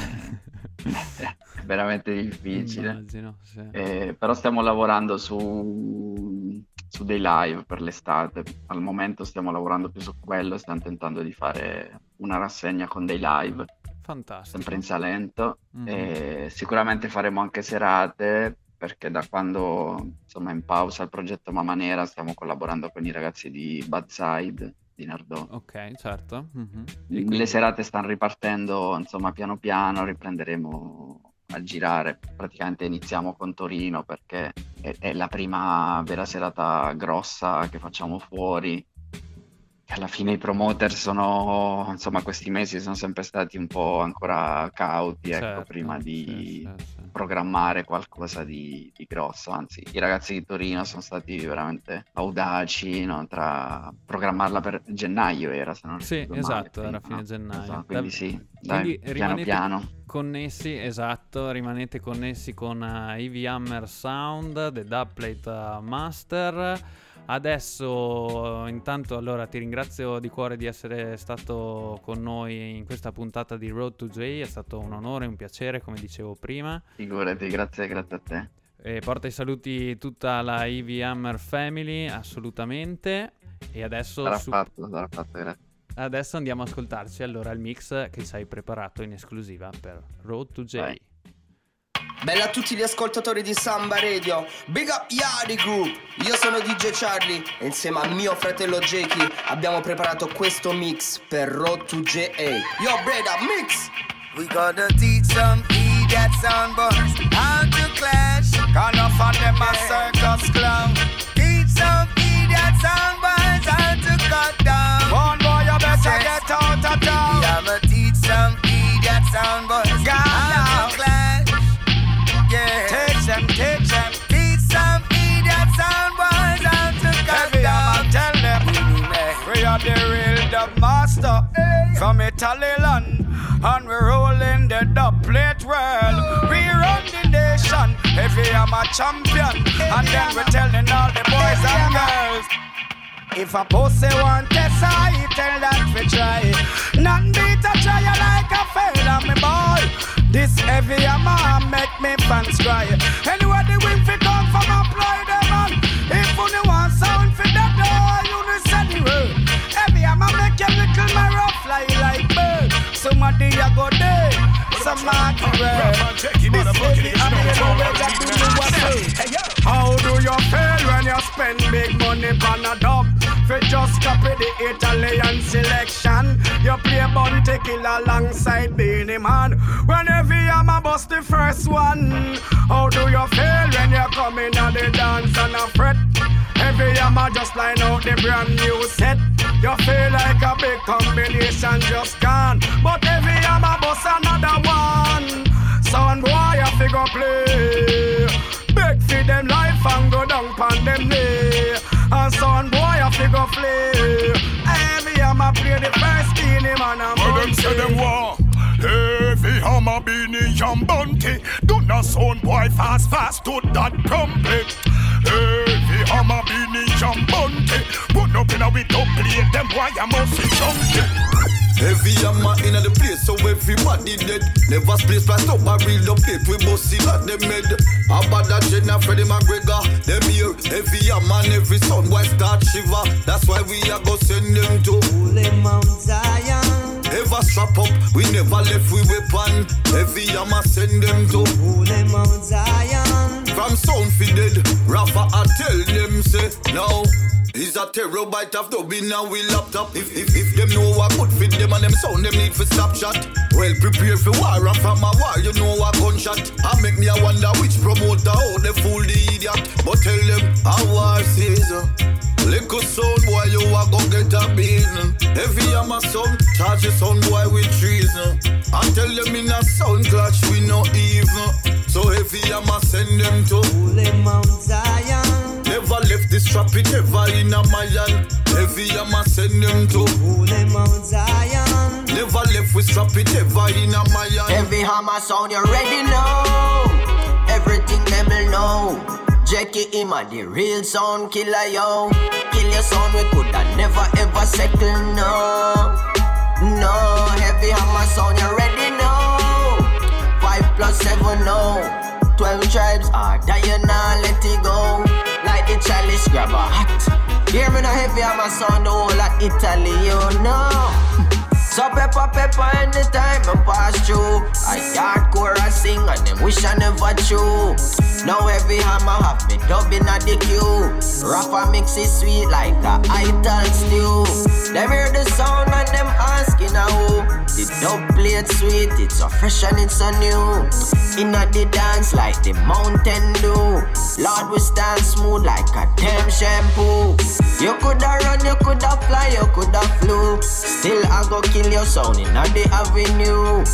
è veramente difficile. Immagino, sì. Eh, però stiamo lavorando su, su dei live per l'estate. Al momento stiamo lavorando più su quello, stiamo tentando di fare una rassegna con dei live, Fantastico. sempre in Salento. Mhm. E sicuramente faremo anche serate, perché da quando insomma in pausa il progetto Mama Nera stiamo collaborando con i ragazzi di Bad Side di Nardò. Ok, certo. Mhm. E Le quindi- serate stanno ripartendo, insomma, piano piano, riprenderemo a girare. Praticamente iniziamo con Torino perché è, è la prima vera serata grossa che facciamo fuori. Alla fine i promoter sono, insomma, questi mesi sono sempre stati un po' ancora cauti, ecco, Certo, prima di sì, sì. programmare qualcosa di, di grosso. Anzi, i ragazzi di Torino sono stati veramente audaci, no? Tra programmarla per gennaio era, se non Sì, ricordo male, esatto, prima, era fine gennaio. Esatto, quindi Da- sì, dai, quindi piano rimanete- piano. Connessi, esatto, rimanete connessi con uh, Ivy Hammer Sound, The Dubplate uh, Master. Adesso, intanto, allora ti ringrazio di cuore di essere stato con noi in questa puntata di Road to J. È stato un onore, un piacere, come dicevo prima. Figurati, grazie, grazie a te. E porta i saluti tutta la Ivy Hammer Family, assolutamente. E adesso, Sarà su- fatto, sarà fatto, grazie. adesso andiamo a ascoltarci allora il mix che ci hai preparato in esclusiva per Road to J. Vai. Bella a tutti gli ascoltatori di Samba Radio, Big Up Yadi Group, io sono DJ Charlie e insieme a mio fratello Jakey abbiamo preparato questo mix per Road to JA. Yo Breda, mix! We gotta teach some idiot sound boys how to clash. Cause enough of them a circus clown. Teach some idiot sound boys how to cut down. Master from Italy land. And we're rolling the dub plate world. We run the nation. Every am a champion. And then we're telling all the boys and girls. If a pussy want test I tell that we try. None beat a try like a on me boy. This heavy hammer make me fans cry. Anyway the wind fi come from apply them on. If you Somebody a go there, some marky word. This hammer you know where that do what say. How do you feel when you spend big money on a dub? fi just copy the Italian selection. You play Bounty Killer alongside Beenie Man. Whenever I'm a bust the first one, how do you feel when you come in at the dance and a fret? Every hammer just line out the brand new set. You feel like a big combination just gone. But every hammer bust another one. Son boy, you figure play. Beg for them life and go down pon them knee. And son boy, you figure play. Every hammer play the first team man Well, them say them war. Heavy hammer, beanie, and bounty. Do not sound boy fast, fast to that trumpet. Heavy hammer, beanie, and bounty. Put up in a we don't play them boy, I must be chunky. Heavy hammer in the place, so everybody dead. Never space fly stop a real update. We must see that them head. About that Jenna, Freddie McGregor. Them here, heavy hammer, and every son boy start shiver. That's why we are go send them to Holy Mount Zion, Ever strap up, we never left we weapon. Heavy hammer send them to Holy Mount Zion. From sound fi dead, Rafa I tell them say no. He's a terabyte of dubbing now we laptop. If, if, if them know what good fit them and them sound them need for stop. Well prepare for war and from a war you know a gunshot. I make me a wonder which promoter how they fool the idiot. But tell them a war season. Little sound boy, you a go get a beating. Heavy hammer son, charge your son boy with treason. I tell them in a sound clutch we no even. So heavy hammer send them to Holy Mount Zion, Never left this trap it ever in a mayan. Heavy hammer send them to Holy Mount Zion. Never left with strap it ever in a mayan. Heavy hammer sound, you ready now? Everything them will know. Jackie Ima, the real sound killer, yo. Kill your sound, we coulda never ever settle, no. No, heavy hammer sound, you ready now? Five plus seven, no. Twelve tribes are dying now, let it go. Chalice grab a hat. Hear me now, heavy hammer sound, the whole of Italy, you know. So pepper pepper anytime I pass through. I hardcore I sing and them wish I never true Now every hammer have me dubbing at the queue. Rapper mix it sweet like a idol stew. Them hear the sound and them asking a who The dub plate sweet, it's so fresh and it's so new. Inna the dance like the mountain dew. Lord we stand smooth like a damn shampoo. You coulda run, you coulda fly, you coulda flew. Still I go kill your sound inna the avenue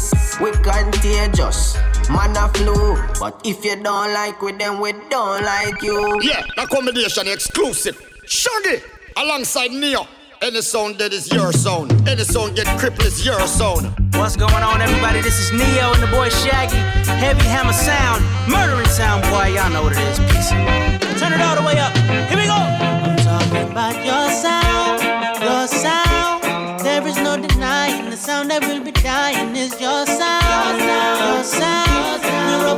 We contagious, man a flu But if you don't like we then we don't like you Yeah, the combination exclusive. Shaggy alongside Neo. Any sound that is your sound. Any sound get crippled is your sound. What's going on, everybody? This is Neo and the boy Shaggy. Heavy hammer sound, murdering sound, boy. Y'all know what it is. Peace. Turn it all the way up. Here we go. I'm talking about your sound, your sound.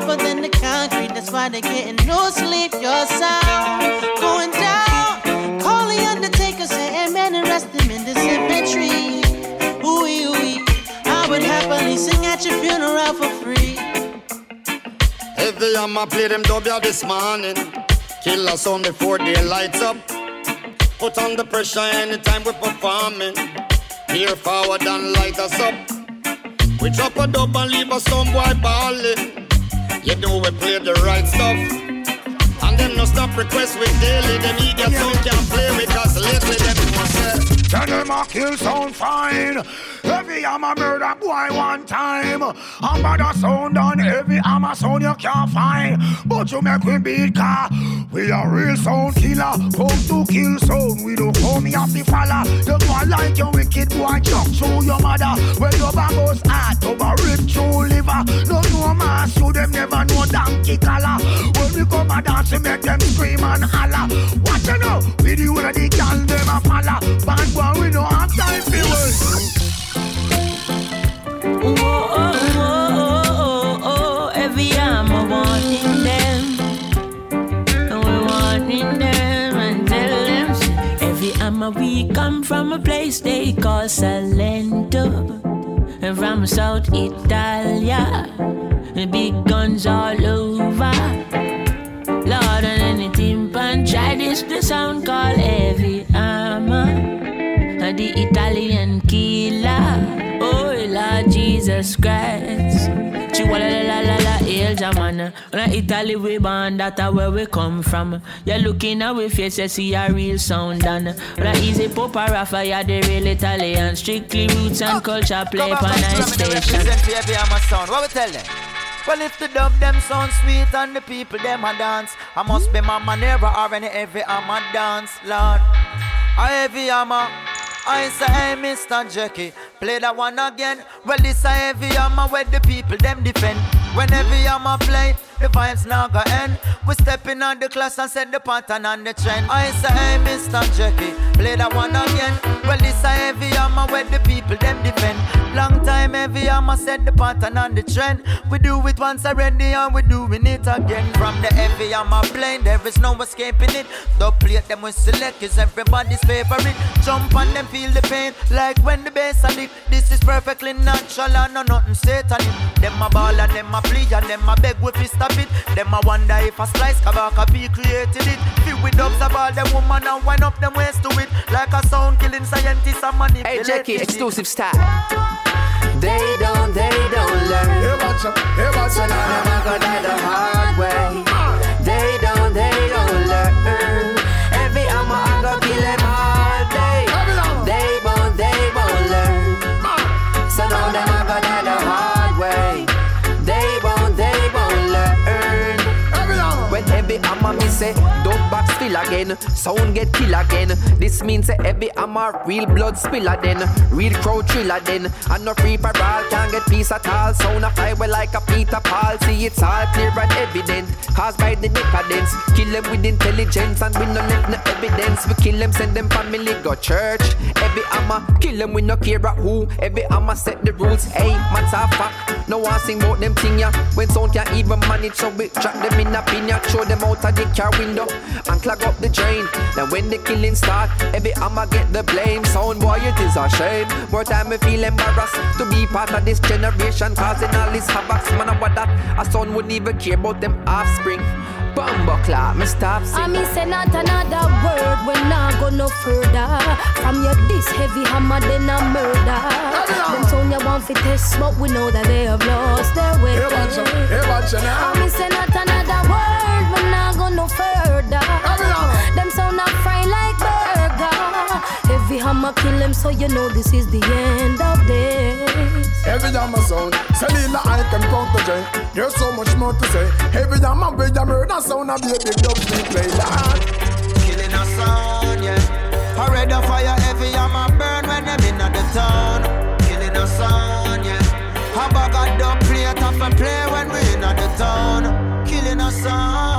You're than the concrete, that's why they're getting no sleep. Your sound going down. Call the undertaker, say amen, and rest him in the cemetery. Ooh, ooh. I would happily sing at your funeral for free. Heavy hammer play them W this morning. Kill us on before day lights up. Put on the pressure anytime we're performing. Here forward and light us up. We drop a dub and leave us some boy balling. You know we play the right stuff. And them no stop request with daily. Them idiot sound can't play with us lately. Them no say. Tell them I kill sound fine. Heavy I'm a murder boy one time. I'm bad a sound on heavy I'm a sound you can't find. But you make we beat car. We a real sound killer. Come to kill sound. We don't come here to follow. You go like your wicked boy jump through your mother. When collar. When we come a dance we make them scream and holler. What you know? We the one of the them a follow. Bad boy we no have time for words. Oh, oh, oh, oh, oh, every I them. And we them them every we come from a place they call Salento. From South Italia, and big guns all over. Lord, and any timpan, try this, the sound called heavy armor. And the Italian killer, oh Lord Jesus Christ. Chihuahua la la la hail Jamana. When Italy we born, that where we come from. You're looking at we face, you see a real sound done. When easy pop a rafa, you're the real Italian. Strictly roots and oh, culture play on a station. Represent for every sound. What we tell them? Well, if the dub them sound sweet and the people them a dance, I must be Mama Nera or any every hammer dance, Lord. I heavy hammer. I say, Mr. Jackie, play that one again. Well, this a heavy hammer where the people them defend. When heavy hammer play, the vibes now go end. We step in on the class and set the pattern and the trend. I say, hey, Mr. Jackie, play that one again. Well, this a heavy hammer where the people them defend. Long time heavy hammer set the pattern and the trend. We do it once already and we doing it again. From the heavy hammer plane, there is no escaping it. The plate them we select is everybody's favorite. Jump on them, feel the pain, like when the bass a lick. This is perfectly natural and no nothing satanic. Them a ball and them a plea and them a beg we fi stop it. Them a wonder if a slice kabaka be created it. Feel with dubs of all them woman and wind up them waist to it. Like a sound killing scientist and manipulated Hey Jackie, it. exclusive style. They don't, they don't learn. So now them a go die the hard way. say box fill again, sound get kill again. This means say every hammer real blood spiller then, real crowd thriller then. And no free for all can't get peace at all. Sound a fly well like a Peter Paul. See it's all clear and evident, caused by the decadence. Kill them with intelligence and we no left no evidence. We kill them, send them family go church. Every hammer kill them we no care about who. Every hammer set the rules. Hey, matter of fact, no one sing about them thing ya. When sound can't even manage, so we drop them in a pin ya. Throw them out of the car window and clog up the drain. Now when the killing start, every I'ma get the blame. Sound boy, it is a shame. More time we feel embarrassed to be part of this generation, causing all this havoc. Man, what that a son wouldn't even care about them offspring. Bumbo clap, me stop I sing. mean, say not another word, we not go no further. From your this heavy hammer, then a murder. Them tone you want fi test, but we know that they have lost their way. Hey, watch out, hey, watch out now. I mean, say not another word, we not go no further. Them sound a fry like burger. Heavy hammer kill them, so you know this is the end of this. Every hammer sound, Selena I can count the joint. There's so much more to say. Every hammer with a murder sound, a be a big dub we play. Lord. Killing a sound, yeah. I read the fire heavy, I'm burn when them in the town. Killing a sound, yeah. I bag a dub plate off and play when we in the town. Killing a sound.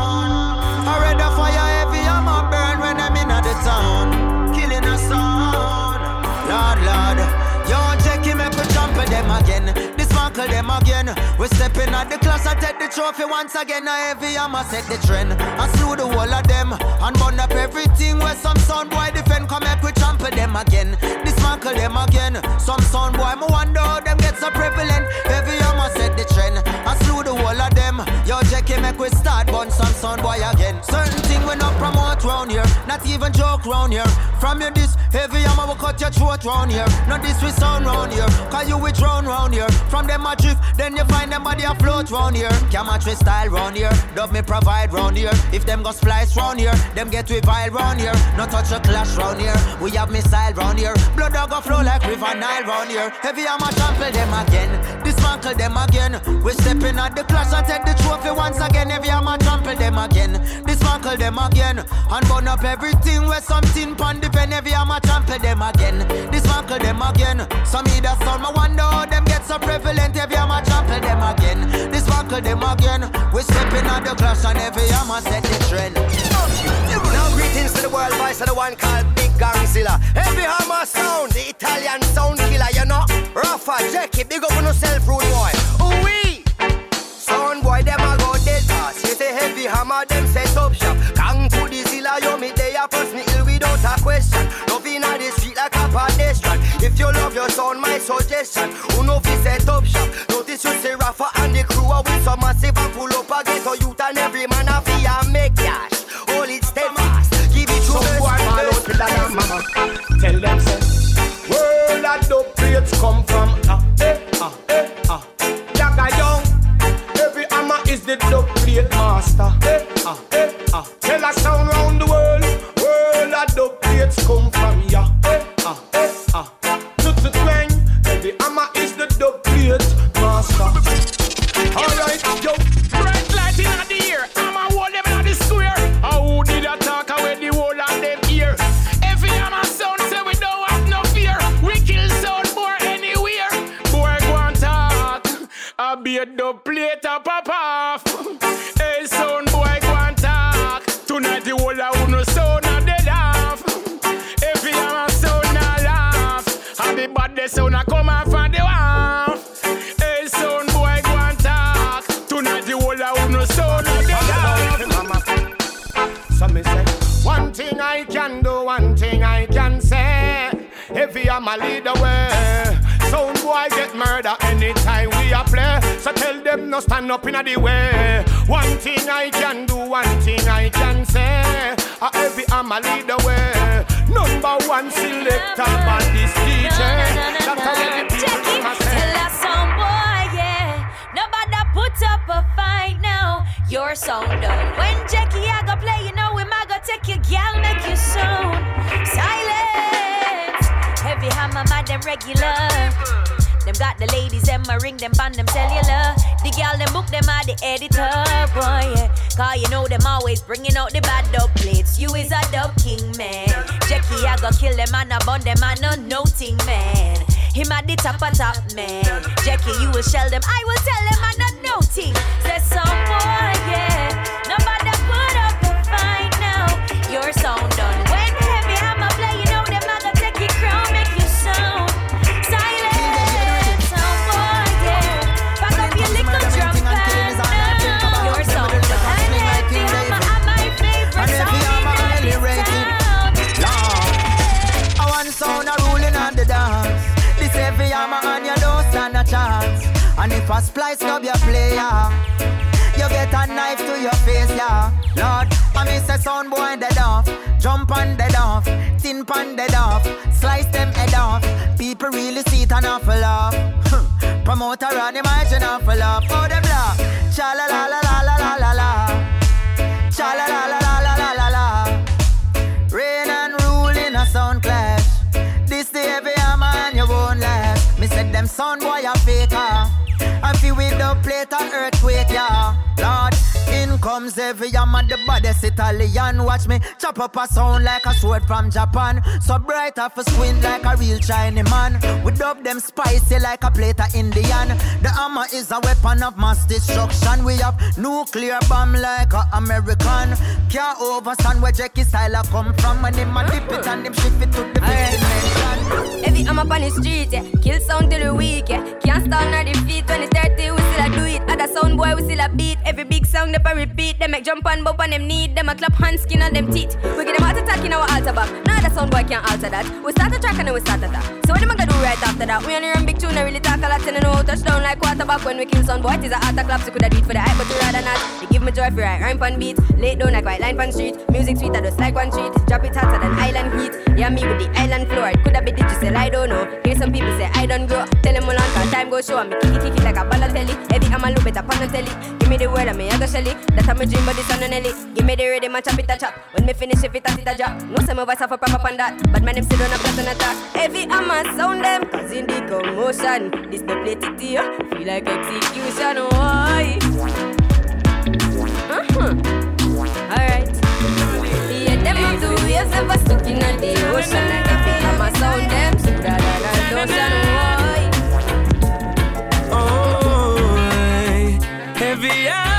At the class, I take the trophy once again. I heavy, I'ma set the trend. I slew the whole of them and burn up everything where some sound boy defend. Come make we trample them again. Dismantle them again. Some sound boy, me wonder how them get so prevalent. Heavy, I'ma set the trend. I slew the whole of them. Yo, Jackie, make we start burn some sound boy again. Certain thing we not promote round here, not even joke round here. From you this heavy, I'ma will cut your throat round here. Not this we sound round here, cause you we drown round. From them a drift, then you find them body afloat round here. Camera style round here, dub me provide round here. If them go splice round here, them get we vile round here. No touch a clash round here, we have missile round here. Blood dog go flow like river Nile round here. Heavy I'ma trample them again, dismantle them again. We stepping at the clash and take the trophy once again. Heavy I'ma trample them again, dismantle them again, and burn up everything where something pan depend. Heavy I'ma trample them again, dismantle them again. Some either sound, my wonder how them get so prevalent. Heavy I'ma trample them again, dismantle them again. We stepping at the clash and heavy I'ma set the trend. Now greetings to the world voice of the one called Big Gangzilla. Heavy hammer sound, the Italian sound killer, you know. Rafa, Jackie, big up on yourself, rude boy. Ooh wee. Sound boy, them a go dead fast. You say heavy hammer, them set up shop. Gang to the zilla, you me they a pass me ill without a question. If you love your sound, my suggestion. Who know fi set up shop? Notice you say Rafa and the crew are with some massive and pull up a ghetto youth and every man a fi a make cash. Hold it steadfast, give it to Some the boy man out with mama. Tell them say, where that dub plates come from? plate and pop off. hey, son boy, go and talk. Tonight the whole of no sound and they laugh. If you have a sound and laugh, and the bad they sound and come off and the laugh. Hey, son boy, go and talk. Tonight the whole of no sound and they laugh. So me say, one thing I can do, one thing I can say. If you am a lead away, sound boy get murder anytime we a play. So tell them no stand up in the way. One thing I can do, one thing I can say. Uh, every am a leader way. Number one selector, but this DJ. That's how the people say. Tell us some boy, yeah. Nobody put up a fight now. Your song done. When Jackie I go play, you know him I go take your gal, make you sound. Silence. Heavy hammer, them regular. Them got the ladies, them a ring them on them cellular. The gal them book them are the editor, boy. Yeah. Cause you know them always bringing out the bad dub plates. You is a dub king, man. Jackie, I go kill them and I bun them and a noting, man. Him at the top of top, man. Jackie, you will shell them. I will tell them I'm not noting. Say some boy, yeah. Nobody put up a fight now. Your sound A splice club you play, you get a knife to your face, yeah. Lord, I miss a sound boy dead off. Jump on dead off, tin pan dead off, slice them head off. People really see it and awful laugh. Promoter on margin awful laugh. Oh, them laugh. Cha la la la la la la la la. Cha la la la baddest Italian. Watch me chop up a sound like a sword from Japan. So bright off a squint like a real Chinese man. We dub them spicy like a plate of Indian. The hammer is a weapon of mass destruction. We have nuclear bomb like a American. Can't overstand where Jackie style come from. And him a dip it and him shift it to the dimension. I'm up on the street, yeah. Kill sound till the week, yeah. Can't stand on the feet when it's dirty, we still a do it. Other sound boy, we still a beat. Every big song, they repeat. They make jump and bump on them need. Them a clap hands, skin on them teeth. We get them heart attack in our altar back. Now the sound boy can't alter that. We start a track and then we start attack. So what am I gonna do right after that? We only run big tune, I really talk a lot and I know touchdown like quarterback. When we kill sound boy, it is a heart clap. So could I it for the hype, but you rather not. They give me joy for right rhyme pan beat. Late down like white line pan street. Music sweet, I just like one treat. Drop it hotter than island heat. Yeah, me with the island floor. It could have been digital, I don't know. Hear some people say I don't grow. Tell them all on time go show. Me kick it, like a ball telly. Heavy, I'm a little bit up on the telly. Give me the word and me I shelly. That's how me dream, but this on an ellie. Give me the rhythm and chop it a chop. When me finish, if it a sit a drop. No say my voice have a proper on that. But my name still on a flat on attack. Heavy, I'm a sound them. Cause in the commotion. This the plate it here. Feel like execution. Why? Uh-huh. Alright. Yeah, them up the waves never stuck in the ocean. Heavy, I'm a sound them. So da da da lotion. Why? Oh, heavy murder,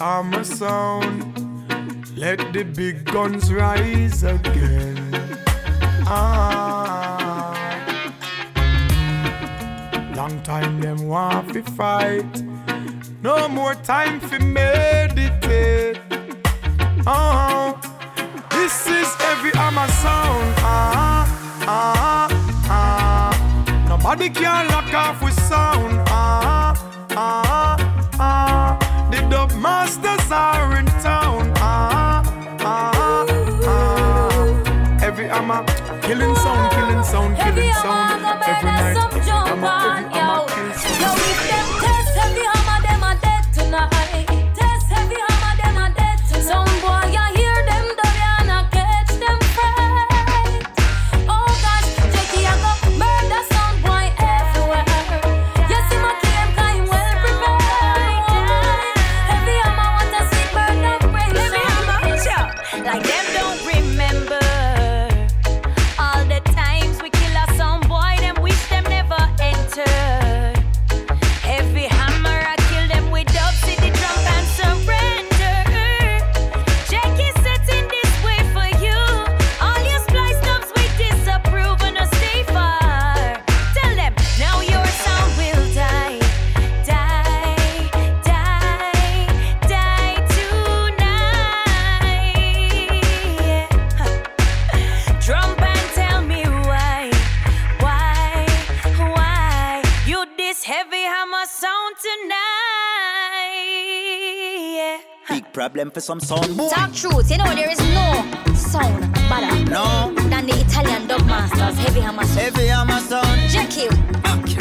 armor sound. Let the big guns rise again. Ah. Long time them want to fight. No more time for meditate. Oh, this is armor sound. Ah, ah, ah. Nobody can lock off with sound. Ah, ah, ah. The dub masters are in town. Ah, ah, ah. Every hammer, killing sound, killing sound, killing sound. Every night, every hammer, kill sound. Yo, if them test heavy hammer, them a Big problem for some sound boy. Talk truth, you know there is no sound better No. than the Italian dub masters, heavy hammer sound. Heavy hammer sound. Jackie,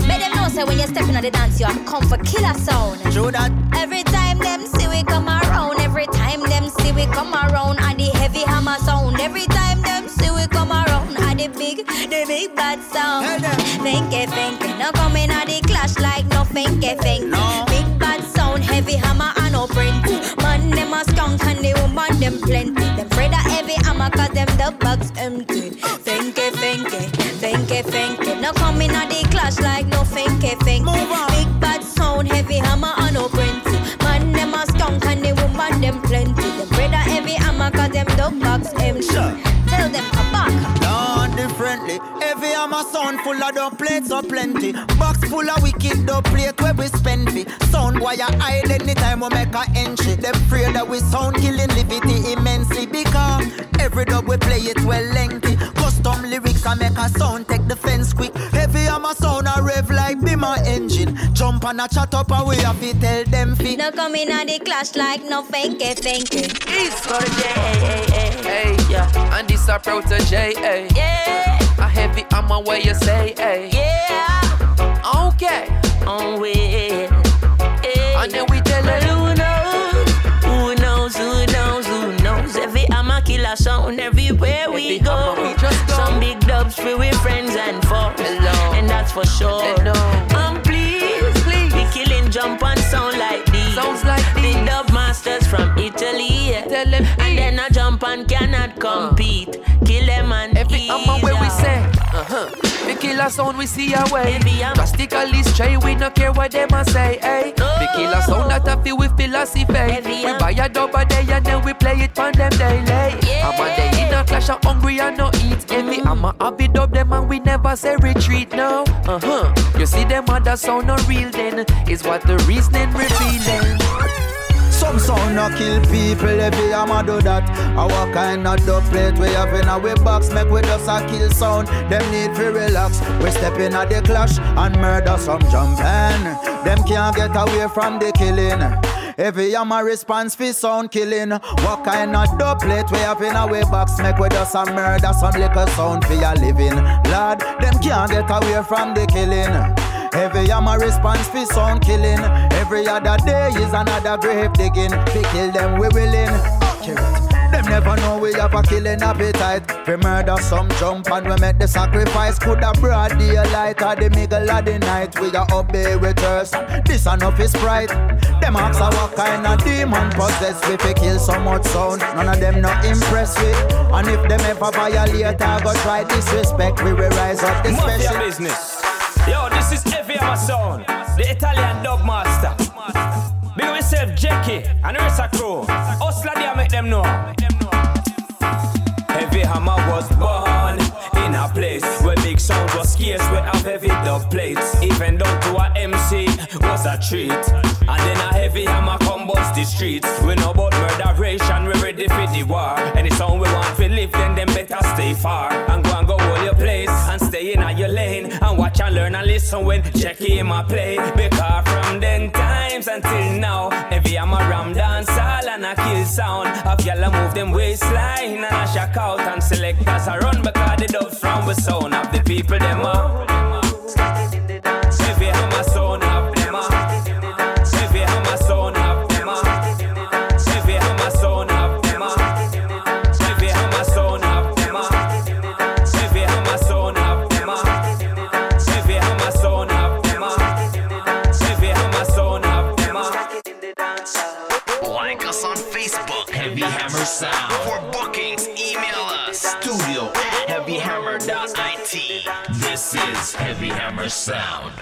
make them know say when you're stepping on the dance, you have come for killer sound. True that. Every time them see we come around, every time them see we come around, and the heavy hammer sound. Every time them see we come around, and the big, the big bad sound. Finky, finky, no coming at the clash like no finky. Big bad sound, heavy hammer and no print. Man, them a skunk and the woman them plenty. Them afraid of heavy hammer cause them the box empty. Finky, finky, finky, finky. No coming at the clash like no finky, finky. Big bad sound, heavy hammer and no print. Man, them a skunk and the woman them plenty. Them afraid of heavy hammer cause them the box empty. Tell differently. Heavy hammer sound full of dumb plates so plenty. Box full of wicked dumb plate where we spend fee. Sound boy a hide anytime we make a entry. Them afraid that we sound killing liberty immensely because every dub we play it well lengthy. Custom lyrics I make a sound take the fence quick. Heavy hammer sound a rev like be my engine. Jump and a chat up and we have to tell them fi. No coming at the clash like no finky, finky. East for the J, hey, hey, hey, yeah. And this a protege, hey. Yeah. A heavy hammer where you say, hey. Yeah. Okay. Oh, well. And then we tell her, who knows? Who knows? Who knows? Who knows? Every hammer killer sound everywhere we go. hammer we go. Some big dubs for we friends and foes, and that's for sure. Hello. Um, please, Please. we killing jump and sound like these. Sounds like the these. dub masters from Italy. Tell them, and then a jump and cannot compete. Kill killer sound we see away. Drastically stray, we no care what them a say, hey. The killer sound that a feel with philosophy. Heavy We buy a dub a day and then we play it on them daily. Yeah. I'm a day in a clash of hungry and no eat. Heavy hammer have it up them and we never say retreat now. Uh-huh. You see them other sound no real then. Is what the reasoning revealing. Some sound no kill people, every hammer do that. Our kind of dub plate we have in our box, make we just a kill sound. Them need to relax. We step in at the clash and murder some jumpin'. Them can't get away from the killing. Every hammer response for sound killing. What kind of dub plate we have in our box, make we just a murder some little sound for your living. Lord, them can't get away from the killing. Every hammer response for sound killing. Every other day is another grave digging. We kill them, we willing. Accurate. Them never know we have a killing appetite. We murder some jump and we make the sacrifice. Could a broad daylight or the middle of the night. We a obey with us. This enough is pride. Them ask a what kind of demon possess we fi kill so much sound. None of them not impressed with. And if them ever violate or go try disrespect, we will rise up the Mafia special. business. Yo, this is Heavy Hammer Sound, the Italian dub master. Big up yourself, Jackie. And the rest of crew. Hustler there make them know. Heavy Hammer was born in a place where big sound was scarce. We have heavy dub plates. Even down to a MC was a treat. And then a heavy hammer come the streets. We know about murderation, we ready for the war. Any sound we want to live, then them better stay far. And go and go hold your place and stay in your lane. And watch and learn and listen when Jackie in my play. Because from then times until now, heavy hammer ram dance all and a kill sound. Of y'all move them waistline and a shock out and select as a run because the dubs from the sound of the people them are. Sound. For bookings, email us studio at heavyhammer.it. This is Heavy Hammer Sound.